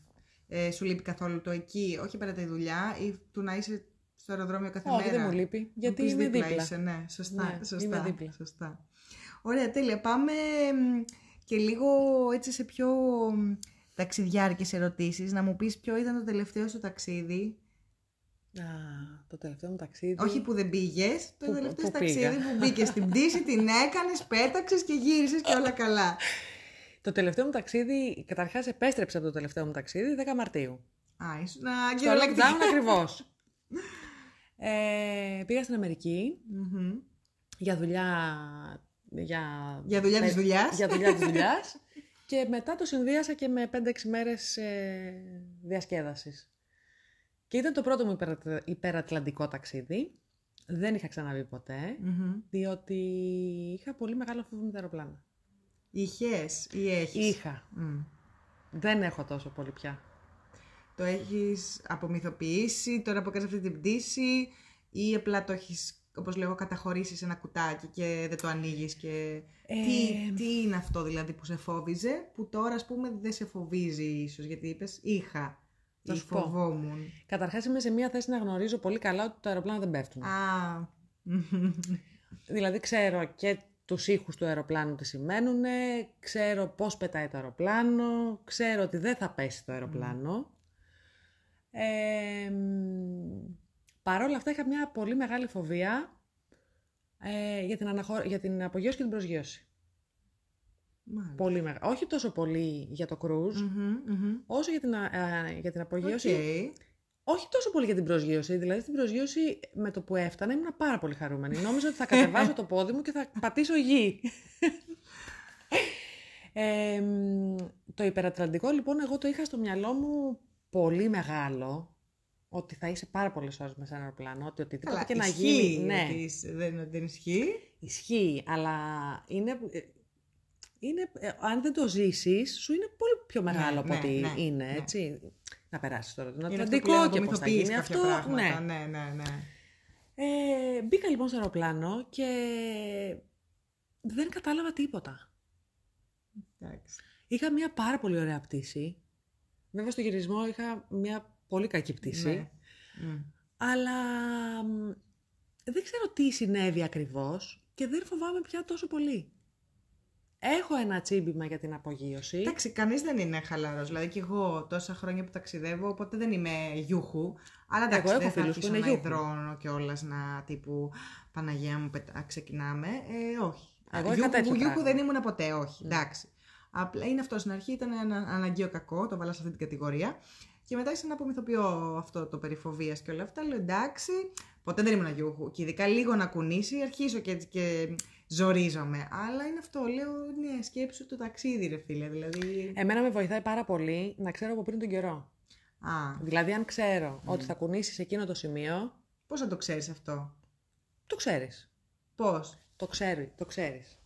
Ε, σου λείπει καθόλου το εκεί, όχι πέρα τη δουλειά, ή του να είσαι στο αεροδρόμιο κάθε Όχι, μέρα. δεν μου λείπει, Μου γιατί πεις είμαι δίπλα. Είσαι, ναι, σωστά, Ναι, σωστά, είμαι δίπλα. σωστά. Ωραία, τέλεια. Πάμε μ, και λίγο έτσι σε πιο μ, ταξιδιάρικες ερωτήσεις. Να μου πεις ποιο ήταν το τελευταίο σου ταξίδι. Α, το τελευταίο μου ταξίδι. Όχι που δεν πήγες, το Που- τελευταίο που ταξίδι πήγα. που μπήκες στην πτήση, την έκανες, πέταξες και γύρισες και όλα καλά. Το τελευταίο μου ταξίδι, καταρχάς επέστρεψα από το τελευταίο μου ταξίδι 10 Μαρτίου. Α, ήσουν να Στο κυριολεκτικά. lockdown ακριβώς. ε, πήγα στην Αμερική Μμμ. για δουλειά. Για, Για δουλειά της ε, δουλειάς. Για δουλειά της δουλειάς. και μετά το συνδύασα και με 5-6 μέρες ε, διασκέδασης. Και ήταν το πρώτο μου υπερα- υπερατλαντικό ταξίδι. Δεν είχα ξαναβεί ποτέ, Μμμ. διότι είχα πολύ μεγάλο φόβο με τα αεροπλάνα. Είχες ή έχεις; Είχα. Μμ. Δεν έχω τόσο πολύ πια. Το έχεις απομυθοποιήσει τώρα που κάνεις αυτή την πτήση ή απλά το έχεις, όπως λέω, καταχωρήσει σε ένα κουτάκι και δεν το ανοίγεις και... Ε, Τι, τι είναι αυτό δηλαδή που σε φόβιζε, που τώρα ας πούμε δεν σε φοβίζει ίσως, γιατί είπες είχα Θα ή σου πω. φοβόμουν. Καταρχάς είμαι σε μια θέση να γνωρίζω πολύ καλά ότι τα αεροπλάνα δεν πέφτουν. Α, Δηλαδή ξέρω και τους ήχους του αεροπλάνου τι σημαίνουν, ξέρω πώς πετάει το αεροπλάνο, ξέρω ότι δεν θα πέσει το αεροπλάνο. Ε, μ, Παρ' όλα αυτά είχα μια πολύ μεγάλη φοβία ε, για, την αναχω... για την απογείωση και την προσγείωση. μάλιστα. Πολύ μεγα... Όχι τόσο πολύ για το cruise, Μμμ, μμμ. όσο για την, α- α, για την απογείωση. Οκ. Όχι τόσο πολύ για την προσγείωση. Δηλαδή στην προσγείωση με το που έφτανα ήμουν πάρα πολύ χαρούμενη. Νόμιζα ότι θα κατεβάσω το πόδι μου και θα πατήσω γη. Ε, μ, το υπερατλαντικό λοιπόν εγώ το είχα στο μυαλό μου πολύ μεγάλο ότι θα είσαι πάρα πολλές ώρες μέσα σε ένα αεροπλάνο, ότι οτιδήποτε Καλά, και να ισχύει γίνει. Ναι, ότι ισ- δεν, δεν ισχύει. ισχύει, αλλά είναι, ε, είναι, ε, αν δεν το ζήσεις, σου είναι πολύ πιο μεγάλο από ναι, ό,τι ναι, είναι, ναι. έτσι. Να περάσεις τώρα τον Είναι αυτό που Ατλαντικό λένε, και πώς θα απομυθοποιείς γίνει κάποια αυτό. πράγματα. Ναι. ναι, ναι, ναι. Ε, μπήκα λοιπόν στο αεροπλάνο και δεν κατάλαβα τίποτα. Εντάξει. Είχα μια πάρα πολύ ωραία πτήση. Βέβαια στο γυρισμό είχα μια πολύ κακή πτήση. Ναι. Μμ. Αλλά μ, δεν ξέρω τι συνέβη ακριβώς και δεν φοβάμαι πια τόσο πολύ. Έχω ένα τσίμπημα για την απογείωση. Εντάξει, κανείς δεν είναι χαλαρός. Δηλαδή και εγώ τόσα χρόνια που ταξιδεύω, οπότε δεν είμαι γιούχου. Αλλά εντάξει, Εγώ έχω δεν θα φίλους που αρχίσω είναι να γιούχου. υδρώνω κιόλας να τύπου Παναγία μου, πετα- ξεκινάμε. Ε, όχι. Εγώ Α, είχα τέτοιο γιούχου, γιούχου πράγμα. δεν ήμουν ποτέ, όχι. Εντάξει. Απλά είναι αυτό στην αρχή, ήταν ένα αναγκαίο κακό, το βάλα σε αυτή την κατηγορία. Και μετά άρχισα να απομυθοποιώ αυτό το περιφοβία και όλα αυτά. Λέω εντάξει, ποτέ δεν ήμουν γιούχου. Και ειδικά λίγο να κουνήσει, αρχίζω και, και ζορίζομαι. Αλλά είναι αυτό, λέω, ναι, σκέψου το ταξίδι, ρε φίλε. Δηλαδή. Εμένα με βοηθάει πάρα πολύ να ξέρω από πριν τον καιρό. Α, Δηλαδή αν ξέρω ότι θα κουνήσεις εκείνο το σημείο, πώς θα το ξέρεις αυτό; το ξέρεις. Πώς; Το ξέρει, το ξέρεις.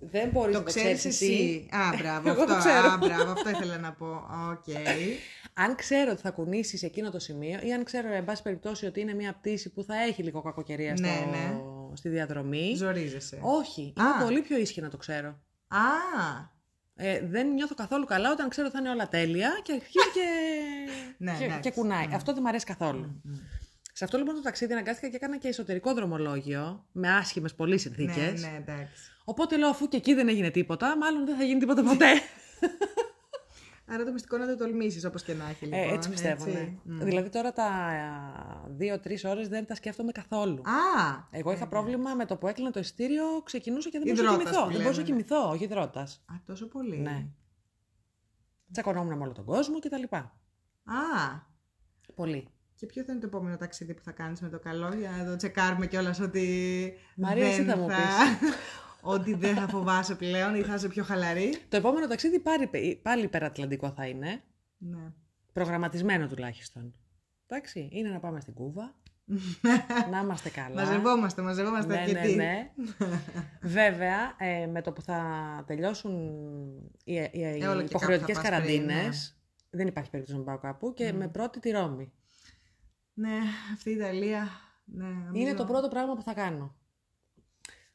Δεν μπορείς Το να το ξέρεις ξέρεις εσύ. Α, μπράβο, Εγώ αυτό, το ξέρω. α, μπράβο, αυτό ήθελα να πω. Οκ. Αν ξέρω ότι θα κουνήσεις εκείνο το σημείο ή αν ξέρω, εν πάση περιπτώσει, ότι είναι μια πτήση που θα έχει λίγο κακοκαιρία στο... Ναι, ναι. στη διαδρομή. Ζορίζεσαι. Όχι, Α. είμαι πολύ πιο ήσυχη να το ξέρω. Α, Ε, δεν νιώθω καθόλου καλά όταν ξέρω ότι θα είναι όλα τέλεια και αρχίζει και, Ναι, και, εντάξει. και κουνάει. Αυτό δεν μου αρέσει καθόλου. Σε αυτό λοιπόν το ταξίδι αναγκάστηκα και έκανα και εσωτερικό δρομολόγιο με άσχημες πολύ συνθήκες. ναι, ναι, εντάξει. Οπότε λέω αφού και εκεί δεν έγινε τίποτα, μάλλον δεν θα γίνει τίποτα ποτέ. Άρα το μυστικό να το τολμήσεις όπως και να έχει λοιπόν. Ε, έτσι πιστεύω, ναι. Μμ. Δηλαδή τώρα τα δύο-τρεις ώρες δεν τα σκέφτομαι καθόλου. Α, Εγώ είχα πρόβλημα με το που έκλεινα το ειστήριο, ξεκινούσα και δεν μπορούσα να Υδρότας κοιμηθώ. που Δεν μπορούσα να λένε. κοιμηθώ, όχι υδρότα. α, τόσο πολύ. Ναι. Τσακωνόμουν με όλο τον κόσμο κτλ. Α, Πολύ. Και ποιο θα είναι το επόμενο ταξίδι που θα κάνεις με το καλό για να το τσεκάρουμε κιόλας ότι Μαρία, εσύ δεν θα μου ότι δεν θα φοβάσαι πλέον ή θα είσαι πιο χαλαρή. Το επόμενο ταξίδι πάλι, πάλι υπερατλαντικό θα είναι. Ναι. Προγραμματισμένο τουλάχιστον. Εντάξει, είναι να πάμε στην Κούβα. να είμαστε καλά. Μαζευόμαστε, μαζευόμαστε ναι, ναι, αρκετοί. ναι. Βέβαια, ε, με το που θα τελειώσουν οι, οι, οι Ε, όλο και υποχρεωτικές κάπου θα πας πριν, καραντίνες, δεν υπάρχει περίπτωση να πάω κάπου και με πρώτη τη Ρώμη. Ναι, αυτή η Ιταλία. Ναι, Είναι νομίζω- το πρώτο πράγμα που θα κάνω.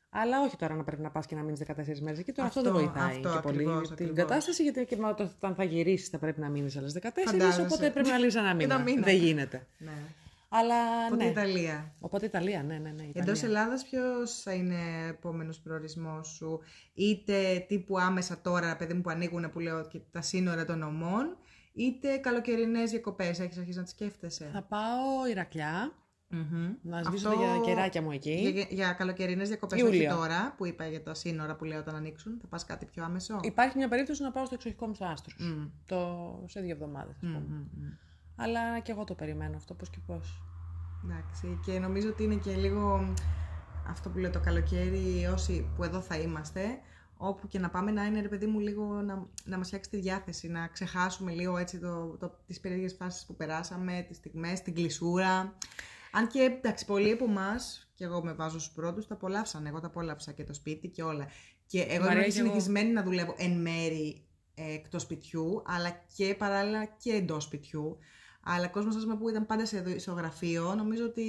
Αλλά όχι τώρα να πρέπει να πας και να μείνεις 14 μέρες εκεί. Τώρα αυτό, Αυτό, δεν βοηθάει αυτό και πολύ ακριβώς, την ακριβώς. κατάσταση, γιατί και με το- όταν θα γυρίσεις θα πρέπει να μείνεις άλλες 14, Φαντάζεσαι. οπότε πρέπει να λύσεις ένα Ένα μήνα. μήνα. Δεν γίνεται. Ναι. Αλλά Οπότε ναι. Ιταλία. Οπότε Ιταλία, ναι, ναι, ναι. Ιταλία. Εντό Ελλάδας, ποιος θα είναι επόμενος προορισμός σου, είτε τύπου άμεσα τώρα, παιδί μου που ανοίγουν που λέω και τα σύνορα των ομών, είτε καλοκαιρινές διακοπές. Έχεις αρχίσει να τις σκέφτεσαι; Θα πάω Ηρακλιά, Μμμ. να σβήσω Αυτό- τα κεράκια μου εκεί. Για, για, για καλοκαιρινές διακοπές, όχι Ιούλιο. τώρα που είπα για τα σύνορα που λέω όταν ανοίξουν. Θα πας κάτι πιο άμεσο; Υπάρχει μια περίπτωση να πάω στο εξοχικό μου στο Άστρος. Μμ. Το... σε δύο εβδομάδες, ας Μμ, πούμε. μμ, μμ. Αλλά και εγώ το περιμένω αυτό, πώς και πώς. Εντάξει, και νομίζω ότι είναι και λίγο αυτό που λέω το καλοκαίρι, όσοι που εδώ θα είμαστε, όπου και να πάμε να είναι ρε παιδί μου λίγο να, να μας φτιάξει τη διάθεση, να ξεχάσουμε λίγο έτσι το, το, τις περίεργες φάσεις που περάσαμε, τις στιγμές, την κλεισούρα. Αν και εντάξει, πολλοί από εμάς, και εγώ με βάζω στους πρώτους, τα απολαύσαν. Εγώ τα απόλαυσα και το σπίτι και όλα. Και εγώ Μαρία, είμαι και εγώ. συνηθισμένη να δουλεύω εν μέρη ε, εκτός σπιτιού, αλλά και παράλληλα και εντός σπιτιού. Αλλά κόσμος ας πούμε, που ήταν πάντα σε, στο γραφείο, νομίζω ότι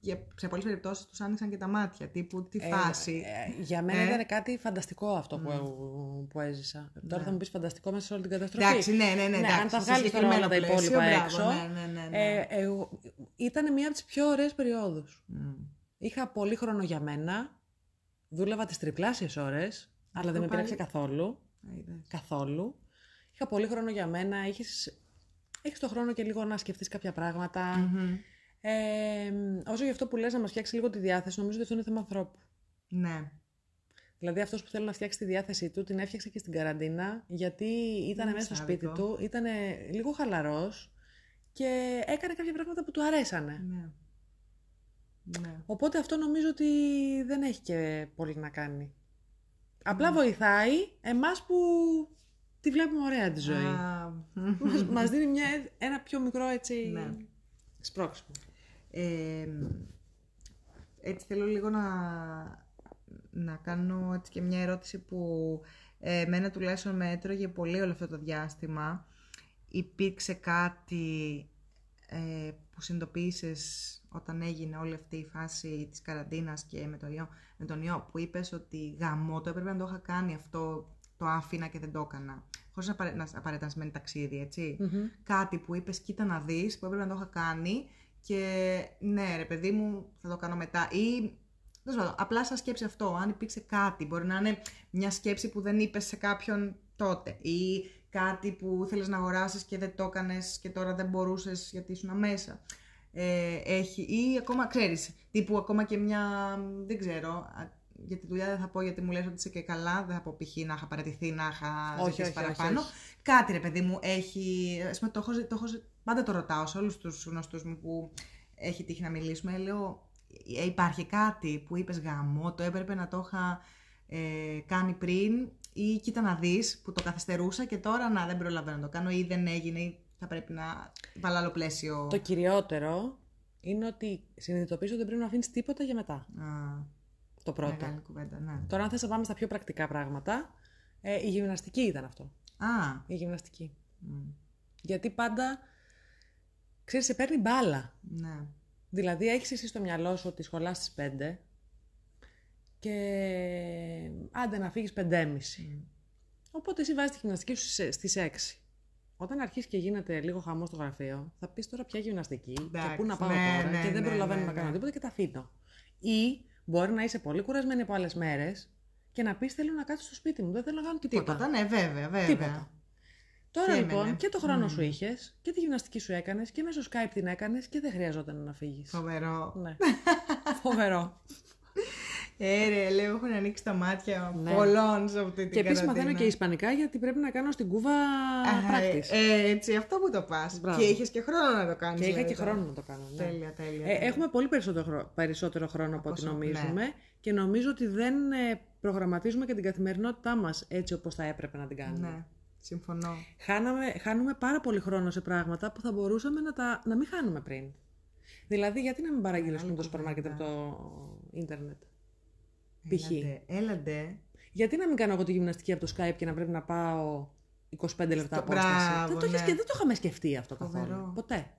για, σε πολλές περιπτώσεις τους άνοιξαν και τα μάτια. Τύπου τι Ε, φάση. ε, για μένα Ε. ήταν κάτι φανταστικό αυτό που, που έζησα. Τώρα θα μου πεις φανταστικό μέσα σε όλη την καταστροφή. εντάξει, ναι, ναι, ναι. εντάξει, αν τα σε βγάλεις τώρα όλα τα συγκεκριμένο υπόλοιπα πλαίσιο, έξω, μπράβο, Ναι, ναι, ναι, ναι. Ε, εγώ, ήταν μια από τις πιο ωραίες περιόδους. Μμ. Είχα πολύ χρόνο για μένα, δούλευα τις τριπλάσιες ώρες, αλλά δεν με πάλι. πειράξε καθόλου. Α, είδες. Καθόλου. Είχα πολύ χρόνο για μένα, έχεις, έχεις το χρόνο και λίγο να σκεφτείς κάποια πράγματα. Μμμ. Ε, όσο για αυτό που λες να μας φτιάξει λίγο τη διάθεση, νομίζω ότι αυτό είναι θέμα ανθρώπου. Ναι. Δηλαδή αυτός που θέλει να φτιάξει τη διάθεσή του, την έφτιαξε και στην καραντίνα, γιατί ήταν Είναι μέσα στο σάδικο. σπίτι του, ήταν λίγο χαλαρός και έκανε κάποια πράγματα που του αρέσανε. ναι. Ναι. Οπότε αυτό νομίζω ότι δεν έχει και πολύ να κάνει. Απλά βοηθάει εμάς που τη βλέπουμε ωραία τη ζωή. μας, μας δίνει μια, ένα πιο μικρό έτσι Ναι. σπρώξιμο. Ε, έτσι θέλω λίγο να, να κάνω έτσι και μια ερώτηση που ε, εμένα τουλάχιστον με έτρωγε πολύ όλο αυτό το διάστημα. Υπήρξε κάτι ε, που συνειδητοποίησες όταν έγινε όλη αυτή η φάση της καραντίνας και με, το ιό, με τον ιό που είπες ότι γαμό το έπρεπε να το είχα κάνει αυτό, το άφηνα και δεν το έκανα. Χωρίς να, απαρε- να απαραίτητα να σημαίνει ταξίδι, έτσι. Κάτι που είπες κοίτα να δεις που έπρεπε να το είχα κάνει και ναι ρε παιδί μου θα το κάνω μετά ή τέλος πάντων, απλά σαν σκέψη αυτό, αν υπήρξε κάτι, μπορεί να είναι μια σκέψη που δεν είπες σε κάποιον τότε ή κάτι που θέλεις να αγοράσεις και δεν το έκανες και τώρα δεν μπορούσες γιατί ήσουν μέσα. Ε, έχει, ή ακόμα, ξέρεις, τύπου ακόμα και μια, δεν ξέρω, α, για τη δουλειά δεν θα πω γιατί μου λες ότι είσαι και καλά, δεν θα πω π.χ. να είχα παρατηθεί, να είχα Όχι, ζητήσει όχι, όχι, παραπάνω. όχι. Κάτι ρε παιδί μου έχει, ας πούμε, το έχω, ζη- το έχω, ζη- πάντα το ρωτάω σε όλους τους γνωστούς μου που έχει τύχει να μιλήσουμε, λέω «Ε, υπάρχει κάτι που είπες γαμό, το έπρεπε να το είχα ε, κάνει πριν ή κοίτα να δεις που το καθυστερούσα και τώρα να δεν προλαβαίνω να το κάνω ή δεν έγινε ή θα πρέπει να βάλω άλλο πλαίσιο. Το κυριότερο είναι ότι συνειδητοποιήσω ότι δεν πρέπει να αφήνεις τίποτα για μετά. Α, Το πρώτο. μεγάλη κουβέντα, ναι. Τώρα, αν θες να πάμε στα πιο πρακτικά πράγματα, ε, η γυμναστική ήταν αυτό. Α, Η γυμναστική. μ, Γιατί πάντα, ξέρεις, σε παίρνει μπάλα. ναι. Δηλαδή, έχεις εσύ στο μυαλό σου ότι σχολάς στις 5 και άντε να φύγεις 5.30. Οπότε εσύ βάζεις τη γυμναστική σου στις- στις 6. Όταν αρχίσεις και γίνεται λίγο χαμός στο γραφείο, θα πεις τώρα πια γυμναστική και Εντάξει, πού να πάω ναι, τώρα ναι, και δεν ναι, προλαβαίνω ναι, να κάνω ναι. τίποτα και τα αφήνω. Ή μπορεί να είσαι πολύ κουρασμένη από άλλες μέρες και να πεις θέλω να κάτσω στο σπίτι μου, δεν θέλω να κάνω τίποτα. Τίποτα, ναι, βέβαια, βέβαια. Τίποτα. Τώρα Και λοιπόν έμενε. και το χρόνο Μμμ. σου είχες και τη γυμναστική σου έκανες και μέσω Skype την έκανες και δεν χρειαζόταν να φύγεις. Φοβερό. Ναι. Φοβερό. Ε, ρε, λέω, έχουν ανοίξει τα μάτια Ναι. πολλών σε αυτή την και επίσης καραντίνα. μαθαίνω και Ισπανικά γιατί πρέπει να κάνω στην Κούβα Α, practice. ε, έτσι, αυτό που το πας. Μπράβο. Και είχες και χρόνο να το κάνεις. και είχα δηλαδή, και τώρα. χρόνο να το κάνω. Ναι. Τέλεια, τέλεια. Ε, τέλεια. έχουμε πολύ περισσότερο, χρόνο- περισσότερο χρόνο από ό,τι όσο- νομίζουμε και νομίζω ότι δεν ε, προγραμματίζουμε και την καθημερινότητά μας έτσι όπως θα έπρεπε να την κάνουμε. Ναι, συμφωνώ. Χάναμε, χάνουμε πάρα πολύ χρόνο σε πράγματα που θα μπορούσαμε να, τα, να μην χάνουμε πριν. Δηλαδή, γιατί να μην παραγγείλω Μεγάλη το σούπερ μάρκετ από κουβέντα. το ίντερνετ; Π.χ. Έλατε, έλατε. Γιατί να μην κάνω εγώ τη γυμναστική από το Skype και να πρέπει να πάω 25 λεπτά Στο- απόσταση; μπράβο, δεν, το έχεις ναι. και δεν το είχαμε σκεφτεί αυτό Φοβερό. καθόλου. Ποτέ.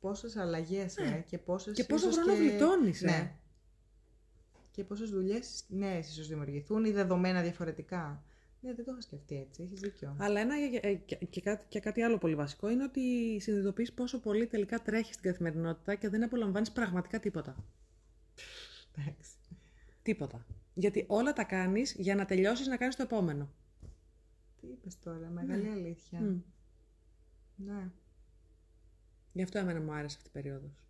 Πόσες αλλαγές, ε, και πόσες... Και πόσο ίσως χρόνο γλιτώνεις, ε. Ναι. Και πόσες δουλειές νέες ίσως δημιουργηθούν ή δεδομένα διαφορετικά. Ναι, δεν το είχα σκεφτεί έτσι, έχεις δίκιο. Αλλά ένα ε, και, και κάτι, και κάτι άλλο πολύ βασικό είναι ότι συνειδητοποιείς πόσο πολύ τελικά τρέχεις στην καθημερινότητα και δεν απολαμβάνεις πραγματικά τίποτα. Εντάξει. Τίποτα. Γιατί όλα τα κάνεις για να τελειώσεις να κάνεις το επόμενο. Τι είπες τώρα, μεγάλη αλήθεια. Μμ. Ναι. Γι' αυτό εμένα μου άρεσε αυτή η περίοδος.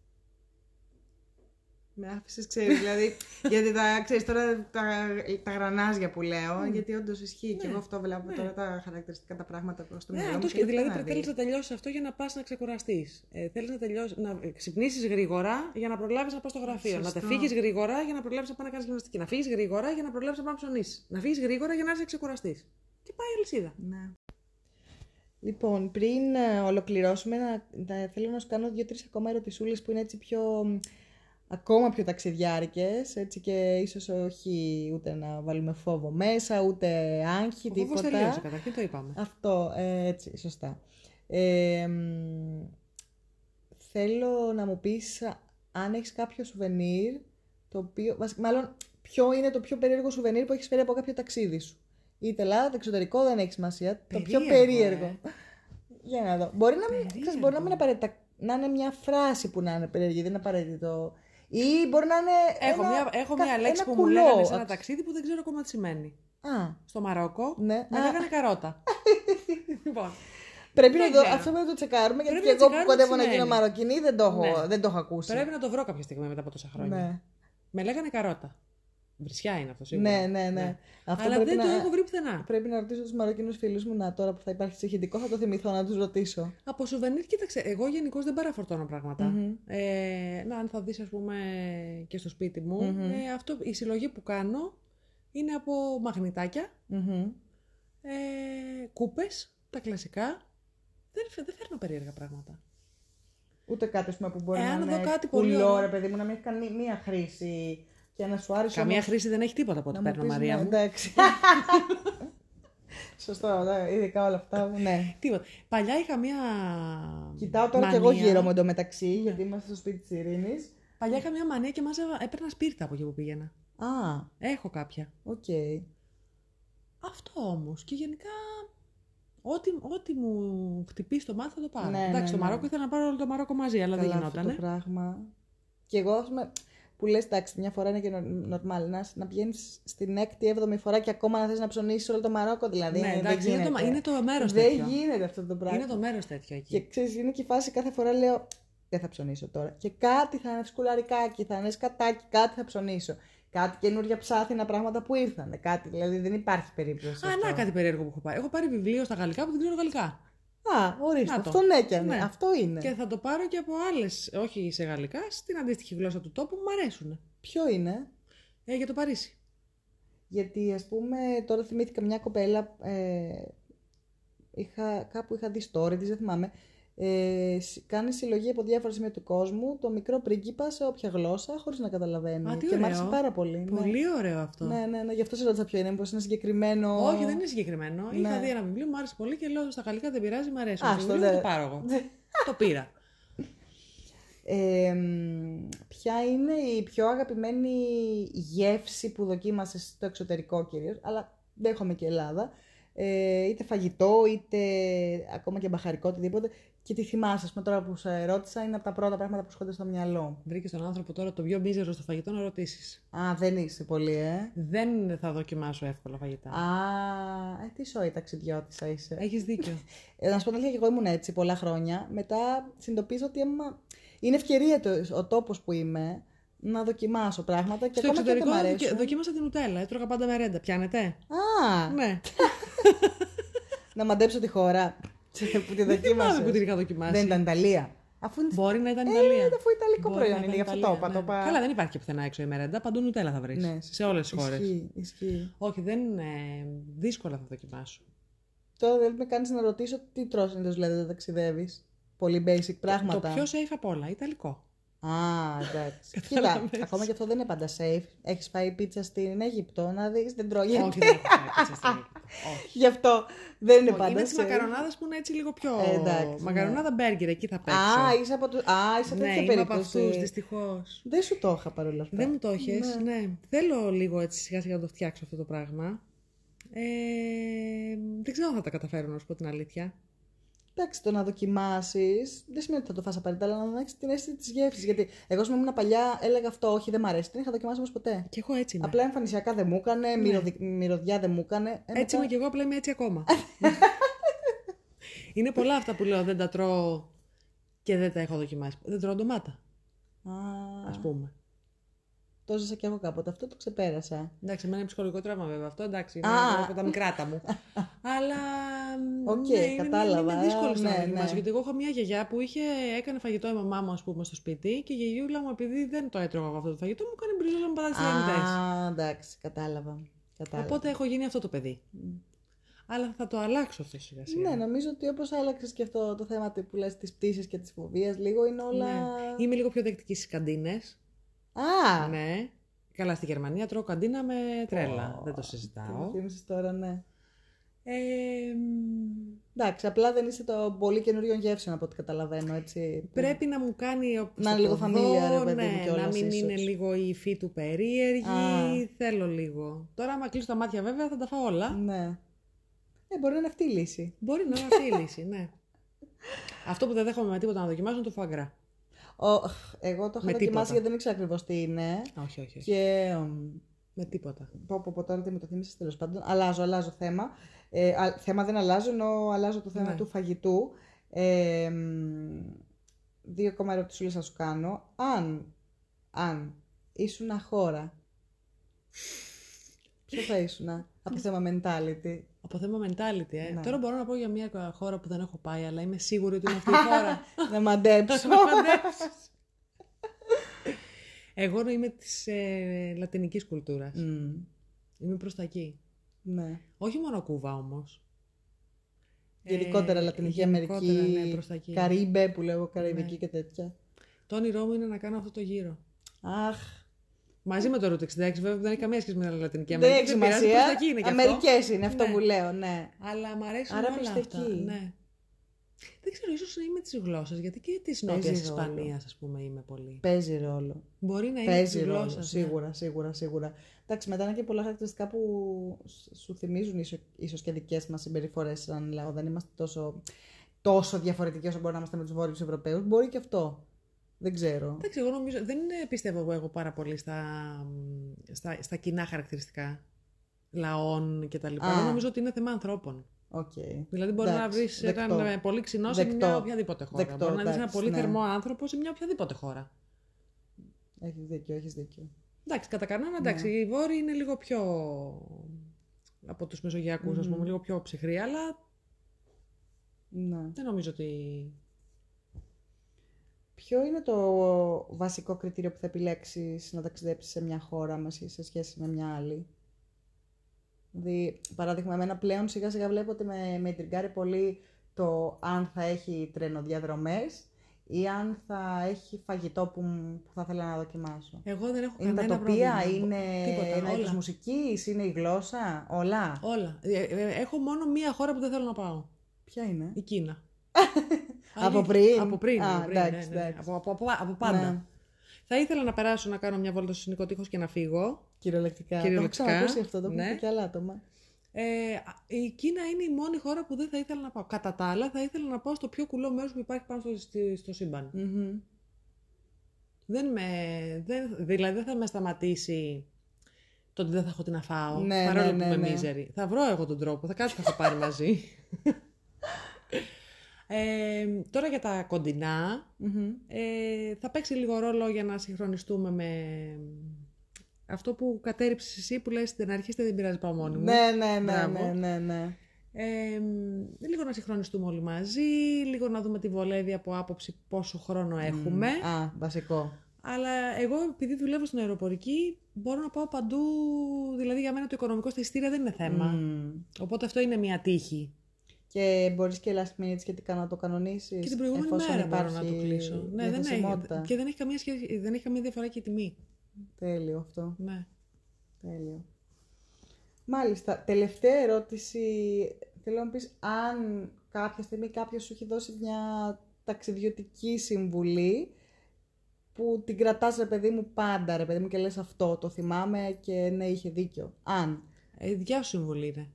Με άφησες, ξέρεις, δηλαδή, γιατί τα, ξέρεις τώρα τα, τα γρανάζια που λέω, γιατί όντως ισχύει και εγώ αυτό βλέπω ναι. τώρα τα χαρακτηριστικά, τα πράγματα που έχω στο Ναι, μυαλό μου. αυτό και και, λέω, δηλαδή «Τι να θέλεις δεις». να τελειώσεις αυτό για να πας να ξεκουραστείς. Ε, θέλεις να, τελειώσεις, να ξυπνήσεις γρήγορα για να προλάβεις να πας στο γραφείο. Να Σωστό. τε φύγεις γρήγορα για να προλάβεις να πάει να κάνεις γυμναστική. Να φύγεις γρήγορα για να προλάβεις να πάει να ψωνίσεις. Να φύγεις γρήγορα για να έρθει να ξεκουραστεί. Και πάει η αλυσίδα. Ναι. Λοιπόν, πριν ε, ολοκληρώσουμε, να, να- θέλω να σου κάνω δύο-τρεις ακόμα ερωτησούλες που είναι έτσι πιο, μ, ακόμα πιο ταξιδιάρικες, έτσι και ίσως όχι ούτε να βάλουμε φόβο μέσα, ούτε άγχη, Ο φόβος τίποτα. τελείωσε καταρχήν, το είπαμε. Αυτό, ε, έτσι, σωστά. Ε, μ, θέλω να μου πεις α, αν έχεις κάποιο σουβενίρ, το οποίο, βασικά, μάλλον ποιο είναι το πιο περίεργο σουβενίρ που έχεις φέρει από κάποιο ταξίδι σου. Είτε Ελλάδα, εξωτερικό, δεν έχει σημασία. Το πιο Περίεργο, περίεργο. ε. Για να δω. Μπορεί να, μην, ξέρεις, μπορεί να Περίεργο. μην απαραίτητα να είναι μια φράση που να είναι περίεργη, δεν είναι απαραίτητο. Ή μπορεί να είναι. Έχω, ένα, μια, έχω κα- μια λέξη ένα που μου κουλό. λέγανε σε ένα ταξίδι που δεν ξέρω ακόμα τι σημαίνει. Α, Στο Μαρόκο ναι. με Α, λέγανε καρότα. λοιπόν, Πρέπει να Δεν το, ξέρω. αυτό πρέπει να το τσεκάρουμε, γιατί Πρέπει και να εγώ που τσεκάρουμε τι κοντεύω να γίνω σημαίνει. Μαροκινή δεν το έχω, Ναι. δεν το έχω ακούσει. πρέπει να το βρω κάποια στιγμή μετά από τόσα χρόνια. Ναι. Με λέγανε καρότα. Βρισιά είναι αυτό σίγουρα. Ναι, ναι, ναι. Αυτό Αλλά πρέπει δεν να... το έχω βρει πουθενά. Πρέπει να ρωτήσω τους Μαροκινούς φίλους μου να τώρα που θα υπάρχει τσεχητικό θα το θυμηθώ να τους ρωτήσω. Από σουβενίρ, κοίταξε, εγώ γενικώς δεν παραφορτώνω πράγματα. Μμμ. Ε, να, αν θα δεις, ας πούμε, και στο σπίτι μου, Μμμ. ε, αυτό, η συλλογή που κάνω είναι από μαγνητάκια, Μμμ. Ε, κούπες, τα κλασικά. Δεν, δεν φέρνω περίεργα πράγματα. Ούτε κάτι πούμε, που μπορεί Εάν να δω είναι κάτι πολύ κουλό, ωραίο. ρε παιδί μου, να μην έχει κάνει μία χρήση και να σου άρεσε Καμία όμως χρήση δεν έχει τίποτα από ό,τι να μου παίρνω, πεις, Μαρία ναι, μου. Εντάξει. Σωστό, ναι, ειδικά όλα αυτά, ναι. Τίποτα. Παλιά είχα μία. Κοιτάω τώρα κι εγώ μανία. γύρω μου εντωμεταξύ, γιατί είμαστε στο σπίτι της Ειρήνης. Παλιά είχα μία μανία και μάζευα, έπαιρνα σπίρτα από εκεί που πήγαινα. Α, Έχω κάποια. οκ. Αυτό όμως. Και γενικά. Ό,τι, ό,τι μου χτυπήσει το μάτι θα το πάρω. Ναι, Εντάξει, ναι, το ναι. Μαρόκο ήθελα να πάρω όλο το Μαρόκο μαζί, αλλά δεν Καλά αυτό γινόταν. το πράγμα. Και εγώ, ας πούμε, που λες, εντάξει, μια φορά είναι και νορμάλ, να, να πηγαίνεις στην έκτη, έβδομη φορά και ακόμα να θες να ψωνίσεις όλο το Μαρόκο, δηλαδή. Ναι, δεν εντάξει, είναι το, γίνεται. είναι το μέρος Δεν τέτοιο. γίνεται αυτό το πράγμα. Είναι το μέρος τέτοιο εκεί. Και ξέρεις, είναι και η φάση κάθε φορά λέω δεν θα ψωνίσω τώρα. Και κάτι θα είναι σκουλαρικάκι, θα είναι σκατάκι, κάτι θα ψωνίσω. Κάτι καινούργια ψάθινα πράγματα που ήρθαν. Κάτι, δηλαδή δεν υπάρχει περίπτωση. Α, αυτό. να κάτι περίεργο που έχω πάρει. Έχω πάρει βιβλίο στα γαλλικά που δεν ξέρω γαλλικά. Α, ορίστε. Να το. Αυτό ναι και αν Ναι. είναι. Αυτό είναι. Και θα το πάρω και από άλλες, όχι σε γαλλικά, στην αντίστοιχη γλώσσα του τόπου που μου αρέσουν. Ποιο είναι; Ε, για το Παρίσι. Γιατί ας πούμε τώρα θυμήθηκα μια κοπέλα, ε, είχα, κάπου είχα δει story της, δεν θυμάμαι, ε, συ- κάνει συλλογή από διάφορα σημεία του κόσμου, το μικρό πρίγκιπα σε όποια γλώσσα, χωρίς να καταλαβαίνει. Α, τι και μ' ωραίο. άρεσε πάρα πολύ. ναι. Πολύ ωραίο αυτό. Ναι, ναι, ναι, γι' αυτό σε ρώτησα ποιο είναι, μήπως είναι συγκεκριμένο. Όχι, δεν είναι συγκεκριμένο. Ναι. Είχα δει ένα βιβλίο, μου άρεσε πολύ και λέω στα γαλλικά δεν πειράζει, μου αρέσει. Α, το στο βιβλίο, δε. το πάρω εγώ. το πήρα. Ε, μ, ποια είναι η πιο αγαπημένη γεύση που δοκίμασες στο εξωτερικό κυρίως, αλλά δέχομαι και Ελλάδα, ε, είτε φαγητό, είτε ακόμα και μπαχαρικό, οτιδήποτε, και τη θυμάσαι, ας πούμε, τώρα που σε ρώτησα, είναι από τα πρώτα πράγματα που σου έρχονται στο μυαλό. Βρήκε τον άνθρωπο τώρα το πιο μίζερο στο φαγητό να ρωτήσεις. Α, δεν είσαι πολύ, ε. Δεν θα δοκιμάσω εύκολα φαγητά. Α, ε, τι σόη ταξιδιώτησα είσαι. Έχεις δίκιο. Ε, να σου πω την αλήθεια, και εγώ ήμουν έτσι πολλά χρόνια. Μετά συνειδητοποίησα ότι άμα... είναι ευκαιρία το, ο τόπος που είμαι να δοκιμάσω πράγματα και Στο ακόμα και αν δεν εξωτερικό μ' δοκι- αρέσουν. δοκίμασα την νουτέλα. Έτρωγα πάντα μερέντα. Πιάνετε; Α, Ναι. να μαντέψω τη χώρα που τη Δεν θυμάμαι δοκίμασε. που την είχα δοκιμάσει. Δεν ήταν Ιταλία. Αφού είναι... Μπορεί να ήταν Ε, Ιταλία. αφού Ιταλικό Μπορεί προϊόν να είναι, ήταν γι' αυτό το Ιταλία, είπα. το ναι. είπα. Καλά, δεν υπάρχει και πουθενά έξω η μερέντα. Παντού νουτέλα θα βρεις. Ναι, Σε όλες τις χώρες. Ισχύει, ισχύει. Όχι, δεν είναι. Δύσκολα θα δοκιμάσω. Τώρα δεν με κάνεις να ρωτήσω τι τρως συνήθως δηλαδή όταν ταξιδεύεις. Πολύ basic πράγματα. Το πιο safe απ' όλα, Ιταλικό. Α, εντάξει. Κοίτα, Κατάλαβες. ακόμα και αυτό δεν είναι πάντα safe. Έχεις φάει πίτσα στην Αίγυπτο, να δεις, δεν τρώγεται. Όχι, δεν έχω φάει πίτσα στην Αίγυπτο. Όχι. Γι' αυτό δεν είναι Όχι, πάντα είναι τι safe. μακαρονάδε που είναι έτσι λίγο πιο. Ε, εντάξει, Μακαρονάδα μπέργκερ, εκεί θα παίξω. Α, είσαι από, του... Α, είσαι ναι, τέτοια είμαι από περίπτωση. αυτούς, δυστυχώς. Δεν σου το είχα παρόλα αυτά. Δεν μου το έχεις. Ναι. Θέλω λίγο έτσι σιγά σιγά να το φτιάξω αυτό το πράγμα. Ε, δεν ξέρω αν θα τα καταφέρω να σου πω την αλήθεια. Εντάξει, το να δοκιμάσεις δεν σημαίνει ότι θα το φας απαραίτητα, αλλά να έχεις την αίσθηση της γεύσης. Γιατί εγώ, ας ήμουν παλιά, έλεγα αυτό, όχι, δεν μ' αρέσει. Δεν είχα δοκιμάσει όμως ποτέ. Και εγώ έτσι είμαι. Απλά εμφανισιακά δεν μου έκανε, μυρωδι... μυρωδιά δεν μου έκανε. Ε, Έτσι είμαι μετά- και εγώ, απλά είμαι έτσι ακόμα. Είναι πολλά αυτά που λέω δεν τα τρώω και δεν τα έχω δοκιμάσει. Δεν τρώω ντομάτα, Α, ας πούμε. Το 'ζησα κι εγώ κάποτε. Αυτό το ξεπέρασα. Εντάξει, εμένα είναι ψυχολογικό τραύμα βέβαια αυτό, εντάξει, είναι Α. από τα μικράτα μου. Αλλά. Οκ, ναι, είναι- κατάλαβα. Είναι, δύσκολο Ναι, να ναι. δοκιμάσω. Γιατί εγώ έχω μια γιαγιά που είχε, έκανε φαγητό η μαμά μου, ας πούμε, στο σπίτι και η γιαγιούλα μου, επειδή δεν το έτρωγα εγώ αυτό το φαγητό, μου έκανε μπριζόλα με πατάτες Α, εντάξει, κατάλαβα. κατάλαβα. Οπότε έχω γίνει αυτό το παιδί. Αλλά θα το αλλάξω αυτό σιγά σιγά. Ναι, νομίζω ότι όπως άλλαξες και αυτό το θέμα του που λες τη πτήση και τη φοβία, λίγο είναι όλα. Ναι. Είμαι λίγο πιο δεκτική στις καντίνες. Α! Ναι. Καλά, στη Γερμανία τρώω καντίνα με τρέλα. Δεν το Τι συζητάω. μου θύμισες τώρα, ναι. Ε, μ, Εντάξει, απλά δεν είσαι το πολύ καινούριο γεύσεων από ό,τι καταλαβαίνω, έτσι. πρέπει να μου κάνει όπως Να θα είναι το λίγο familiar, δω, ρε παιδί μου, ναι, κιόλας, να μην ίσως. είναι λίγο η υφή του περίεργη. Α. Θέλω λίγο. Τώρα, άμα κλείσω τα μάτια, βέβαια, θα τα φάω όλα. Ναι. Ε, μπορεί να είναι αυτή η λύση. Μπορεί να είναι αυτή η λύση, ναι. Αυτό που δεν δέχομαι με τίποτα να δοκιμάσω είναι το φαγκρά. Ο, εγώ το έχω Με δοκιμάσει τίποτα. γιατί δεν ήξερα ακριβώς τι είναι. Όχι, όχι, όχι. Και. μ, Με τίποτα. Πω, πω, πω, τώρα δεν μου το θύμισες τέλος πάντων. Αλλάζω, αλλάζω θέμα. Ε, α, θέμα δεν αλλάζω, ενώ αλλάζω το θέμα Ναι. του φαγητού. Ε, μ, δύο ακόμα ερωτησούλες θα σου κάνω. Αν, αν ήσουν χώρα, ποιο θα ήσουν από θέμα mentality. Από θέμα mentality, ε. Ναι. Τώρα μπορώ να πω για μια χώρα που δεν έχω πάει, αλλά είμαι σίγουρη ότι είναι αυτή η χώρα. να μαντέψω. Εγώ είμαι της ε, λατινικής κουλτούρας. Μμ. Είμαι προς τα εκεί. Ναι. Όχι μόνο Κούβα όμως. Γενικότερα Ε, Λατινική γενικότερα, Αμερική, ναι, προς τα εκεί. Καρύμπε που λέω Καραϊβική Ναι. και τέτοια. Το όνειρό μου είναι να κάνω αυτό το γύρο. Αχ, Μαζί με το Route 66, βέβαια δεν έχει καμία σχέση με την Λατινική δεν Αμερική. έχει πειράζει, προς σημασία. τα εκεί είναι και αυτό. Αμερικές είναι αυτό Ναι. που λέω, ναι. Αλλά μου αρέσουν Άρα όλα προς τα αυτά. εκεί. Ναι. Δεν ξέρω, ίσως είναι με τις γλώσσες, γιατί και της Παίζει Νότιας ρόλο. Ισπανίας, ας πούμε, είμαι πολύ. Παίζει ρόλο. Μπορεί να είναι Παίζει της ρόλο, γλώσσας. ναι. σίγουρα, σίγουρα, σίγουρα. Εντάξει, μετά είναι και πολλά χαρακτηριστικά που σ- σου θυμίζουν ίσο, ίσως και δικές μας συμπεριφορές σαν λαό. Δεν είμαστε τόσο, τόσο διαφορετικοί όσο μπορεί να είμαστε με τους Βόρειους Ευρωπαίους. Μπορεί και αυτό. Δεν ξέρω. Εντάξει, εγώ νομίζω, δεν είναι, πιστεύω εγώ πάρα πολύ στα, στα, στα κοινά χαρακτηριστικά λαών και τα λοιπά. Α. Εγώ νομίζω ότι είναι θέμα ανθρώπων. Οκ. Δηλαδή μπορεί να Εντάξει, βρεις δεκτό. έναν ε, πολύ ξινό σε Δεκτό. μια οποιαδήποτε χώρα. Δεκτό, μπορεί να δεις ένα εντάξει, πολύ ναι. θερμό άνθρωπο σε μια οποιαδήποτε χώρα. Έχεις δίκιο, έχεις δίκιο. Εντάξει, κατά κανόνα, Ναι. εντάξει, οι Βόρειοι είναι λίγο πιο από τους Μεσογειακούς, ας πούμε, λίγο πιο ψυχροί, αλλά Ναι. δεν νομίζω ότι... Ποιο είναι το βασικό κριτήριο που θα επιλέξεις να ταξιδέψεις σε μια χώρα μας ή σε σχέση με μια άλλη; Δηλαδή, παράδειγμα, εμένα πλέον σιγά σιγά βλέπω ότι με, με τριγκάρει πολύ το αν θα έχει τρενοδιαδρομές ή αν θα έχει φαγητό που, μου- που θα ήθελα να δοκιμάσω. Εγώ δεν έχω Είναι κανένα τα τοπία, πρόβλημα. είναι Τίποτα, ένα είδος όλα. μουσικής, είναι η γλώσσα, όλα. Όλα. Ε, ε, έχω μόνο μία χώρα που δεν θέλω να πάω. Ποια είναι; Η Κίνα. Από Αλήθεια. πριν; Από πριν. Α, από, πριν, εντάξει, ναι, ναι. εντάξει. Από, από, από, από πάντα. Ναι. Θα ήθελα να περάσω να κάνω μια βόλτα στο συνοικό τείχος και να φύγω. Κυριολεκτικά. Κυριολεκτικά, Το έχω ξανακούσει αυτό, το ναι. ναι. και άλλα άτομα. Ε, η Κίνα είναι η μόνη χώρα που δεν θα ήθελα να πάω. Κατά τα άλλα, θα ήθελα να πάω στο πιο κουλό μέρος που υπάρχει πάνω στο, στη- στο σύμπαν. Μμμ. Δεν με, δεν, δηλαδή δεν θα με σταματήσει το ότι δεν θα έχω τι να φάω. Ναι, παρόλο ναι, που ναι, είμαι ναι. μίζερη. Θα βρω εγώ τον τρόπο, θα κάτι θα έχω πάρει μαζί. Ε, τώρα για τα κοντινά, Μμμ. ε, θα παίξει λίγο ρόλο για να συγχρονιστούμε με αυτό που κατέριψες εσύ που λες δεν αρχίστε δεν πειράζει πάω μόνη μου. Ναι, ναι, ναι, Μπράβο. ναι, ναι, ναι. Ε, λίγο να συγχρονιστούμε όλοι μαζί, λίγο να δούμε τη βολεύη από άποψη πόσο χρόνο έχουμε. Α, βασικό. Αλλά εγώ επειδή δουλεύω στην αεροπορική μπορώ να πάω παντού, δηλαδή για μένα το οικονομικό στα εισιτήρια δεν είναι θέμα. Μμ. Οπότε αυτό είναι μια τύχη. Και μπορείς και last minute σχετικά να το κανονίσεις. Και την προηγούμενη εφόσον μέρα μπορώ να υπάρχει το κλείσω. Ναι, δεν έχει, διαθεσιμότητα. και δεν έχει, καμία σχέση, δεν έχει καμία διαφορά και η τιμή. Τέλειο αυτό. Ναι. Τέλειο. Μάλιστα, τελευταία ερώτηση. Θέλω να μου πεις αν κάποια στιγμή κάποιος σου έχει δώσει μια ταξιδιωτική συμβουλή που την κρατάς ρε παιδί μου πάντα ρε παιδί μου και λες αυτό το θυμάμαι και ναι είχε δίκιο. Αν. Ε, δικιά σου συμβουλή είναι.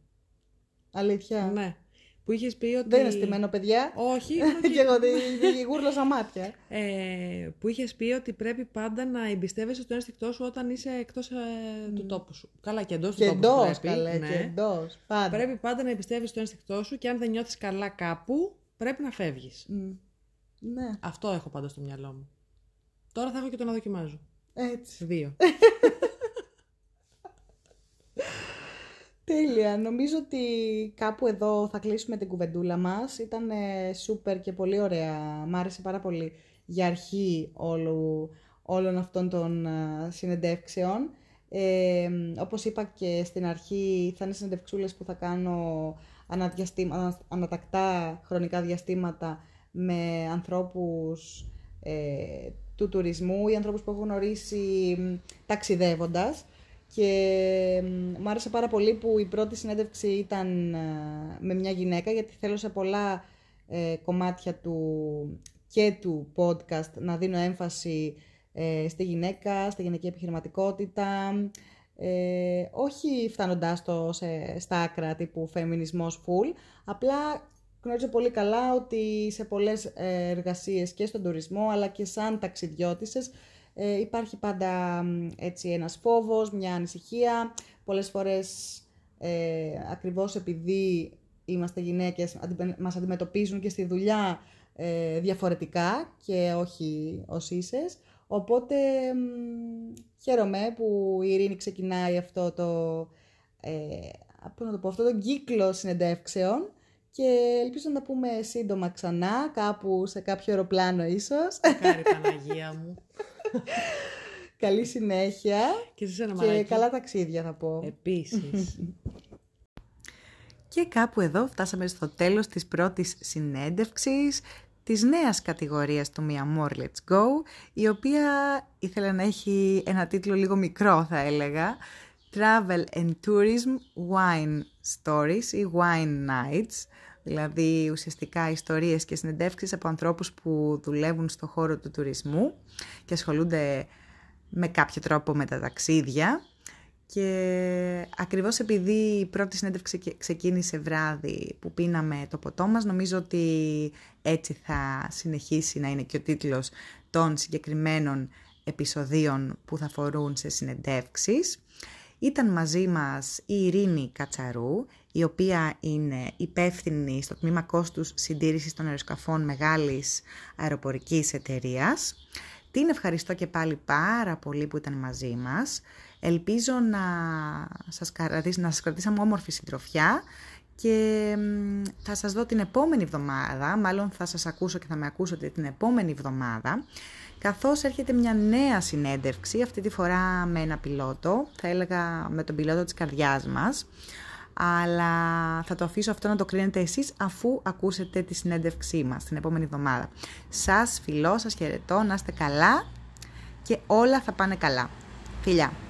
Αλήθεια. Ναι. Που είχες πει ότι. Δεν είναι στημένο παιδιά. Όχι. και εγώ τη, τη γούρλωσα μάτια. ε, που είχες πει ότι πρέπει πάντα να εμπιστεύεσαι στο ένστικτό σου όταν είσαι εκτός του τόπου σου. Καλά, και εντός του Και τόπου σου. εντός πρέπει, καλέ, ναι. και εντός. Πάντα. Πρέπει πάντα να εμπιστεύεσαι στο ένστικτό σου και αν δεν νιώθεις καλά κάπου, πρέπει να φεύγεις. Μμ. Ναι, Αυτό έχω πάντα στο μυαλό μου. Τώρα θα έχω και το να δοκιμάζω. έτσι. Δύο. Τέλεια. Νομίζω ότι κάπου εδώ θα κλείσουμε την κουβεντούλα μας. Ήταν ε, σούπερ και πολύ ωραία. Μ' άρεσε πάρα πολύ για αρχή όλου, όλων αυτών των ε, συνεντεύξεων. Ε, όπως είπα και στην αρχή, θα είναι συνεντευξούλες που θα κάνω αναδιαστήμα, ανα- ανατακτά χρονικά διαστήματα με ανθρώπους ε, του τουρισμού ή ανθρώπους που έχω γνωρίσει μ, ταξιδεύοντας. Και μ, μου άρεσε πάρα πολύ που η πρώτη συνέντευξη ήταν ε, με μια γυναίκα γιατί θέλω σε πολλά ε, κομμάτια του και του podcast να δίνω έμφαση ε, στη γυναίκα, στη γυναική επιχειρηματικότητα, ε, όχι φτάνοντάς το σε, στα άκρα τύπου φεμινισμός full, απλά γνωρίζω πολύ καλά ότι σε πολλές ε, εργασίες και στον τουρισμό αλλά και σαν ταξιδιώτησες ε, υπάρχει πάντα μ, έτσι ένας φόβος, μια ανησυχία. Πολλές φορές ε, ακριβώς επειδή είμαστε γυναίκες αντιπε- μας αντιμετωπίζουν και στη δουλειά ε, διαφορετικά και όχι ως ίσες. Οπότε μ, χαίρομαι που η Ειρήνη ξεκινάει αυτό το, ε, πώς να το πω, αυτό το κύκλο συνεντεύξεων και ελπίζω να τα πούμε σύντομα ξανά, κάπου σε κάποιο αεροπλάνο ίσως. Κάρη Παναγία μου. Καλή συνέχεια Και σε ένα και μαλάκι. καλά ταξίδια θα πω. Επίσης. Και κάπου εδώ φτάσαμε στο τέλος της πρώτης συνέντευξης της νέας κατηγορίας του Mia More Let's Go, η οποία ήθελα να έχει ένα τίτλο λίγο μικρό θα έλεγα, Travel and Tourism Wine Stories ή Wine Nights, δηλαδή ουσιαστικά ιστορίες και συνεντεύξεις από ανθρώπους που δουλεύουν στο χώρο του τουρισμού και ασχολούνται με κάποιο τρόπο με τα ταξίδια. Και ακριβώς επειδή η πρώτη συνέντευξη ξεκίνησε βράδυ που πίναμε το ποτό μας, νομίζω ότι έτσι θα συνεχίσει να είναι και ο τίτλος των συγκεκριμένων επεισοδίων που θα φορούν σε συνεντεύξεις. Ήταν μαζί μας η Ειρήνη Κατσαρού, η οποία είναι υπεύθυνη στο τμήμα κόστους συντήρησης των αεροσκαφών μεγάλης αεροπορικής εταιρείας. Την ευχαριστώ και πάλι πάρα πολύ που ήταν μαζί μας. Ελπίζω να σας, να σας κρατήσαμε όμορφη συντροφιά και θα σας δω την επόμενη εβδομάδα, μάλλον θα σας ακούσω και θα με ακούσετε την επόμενη εβδομάδα, καθώς έρχεται μια νέα συνέντευξη, αυτή τη φορά με ένα πιλότο, θα έλεγα με τον πιλότο της καρδιάς μας, αλλά θα το αφήσω αυτό να το κρίνετε εσείς αφού ακούσετε τη συνέντευξή μας την επόμενη εβδομάδα. Σας φιλώ, σας χαιρετώ, να είστε καλά και όλα θα πάνε καλά. Φιλιά!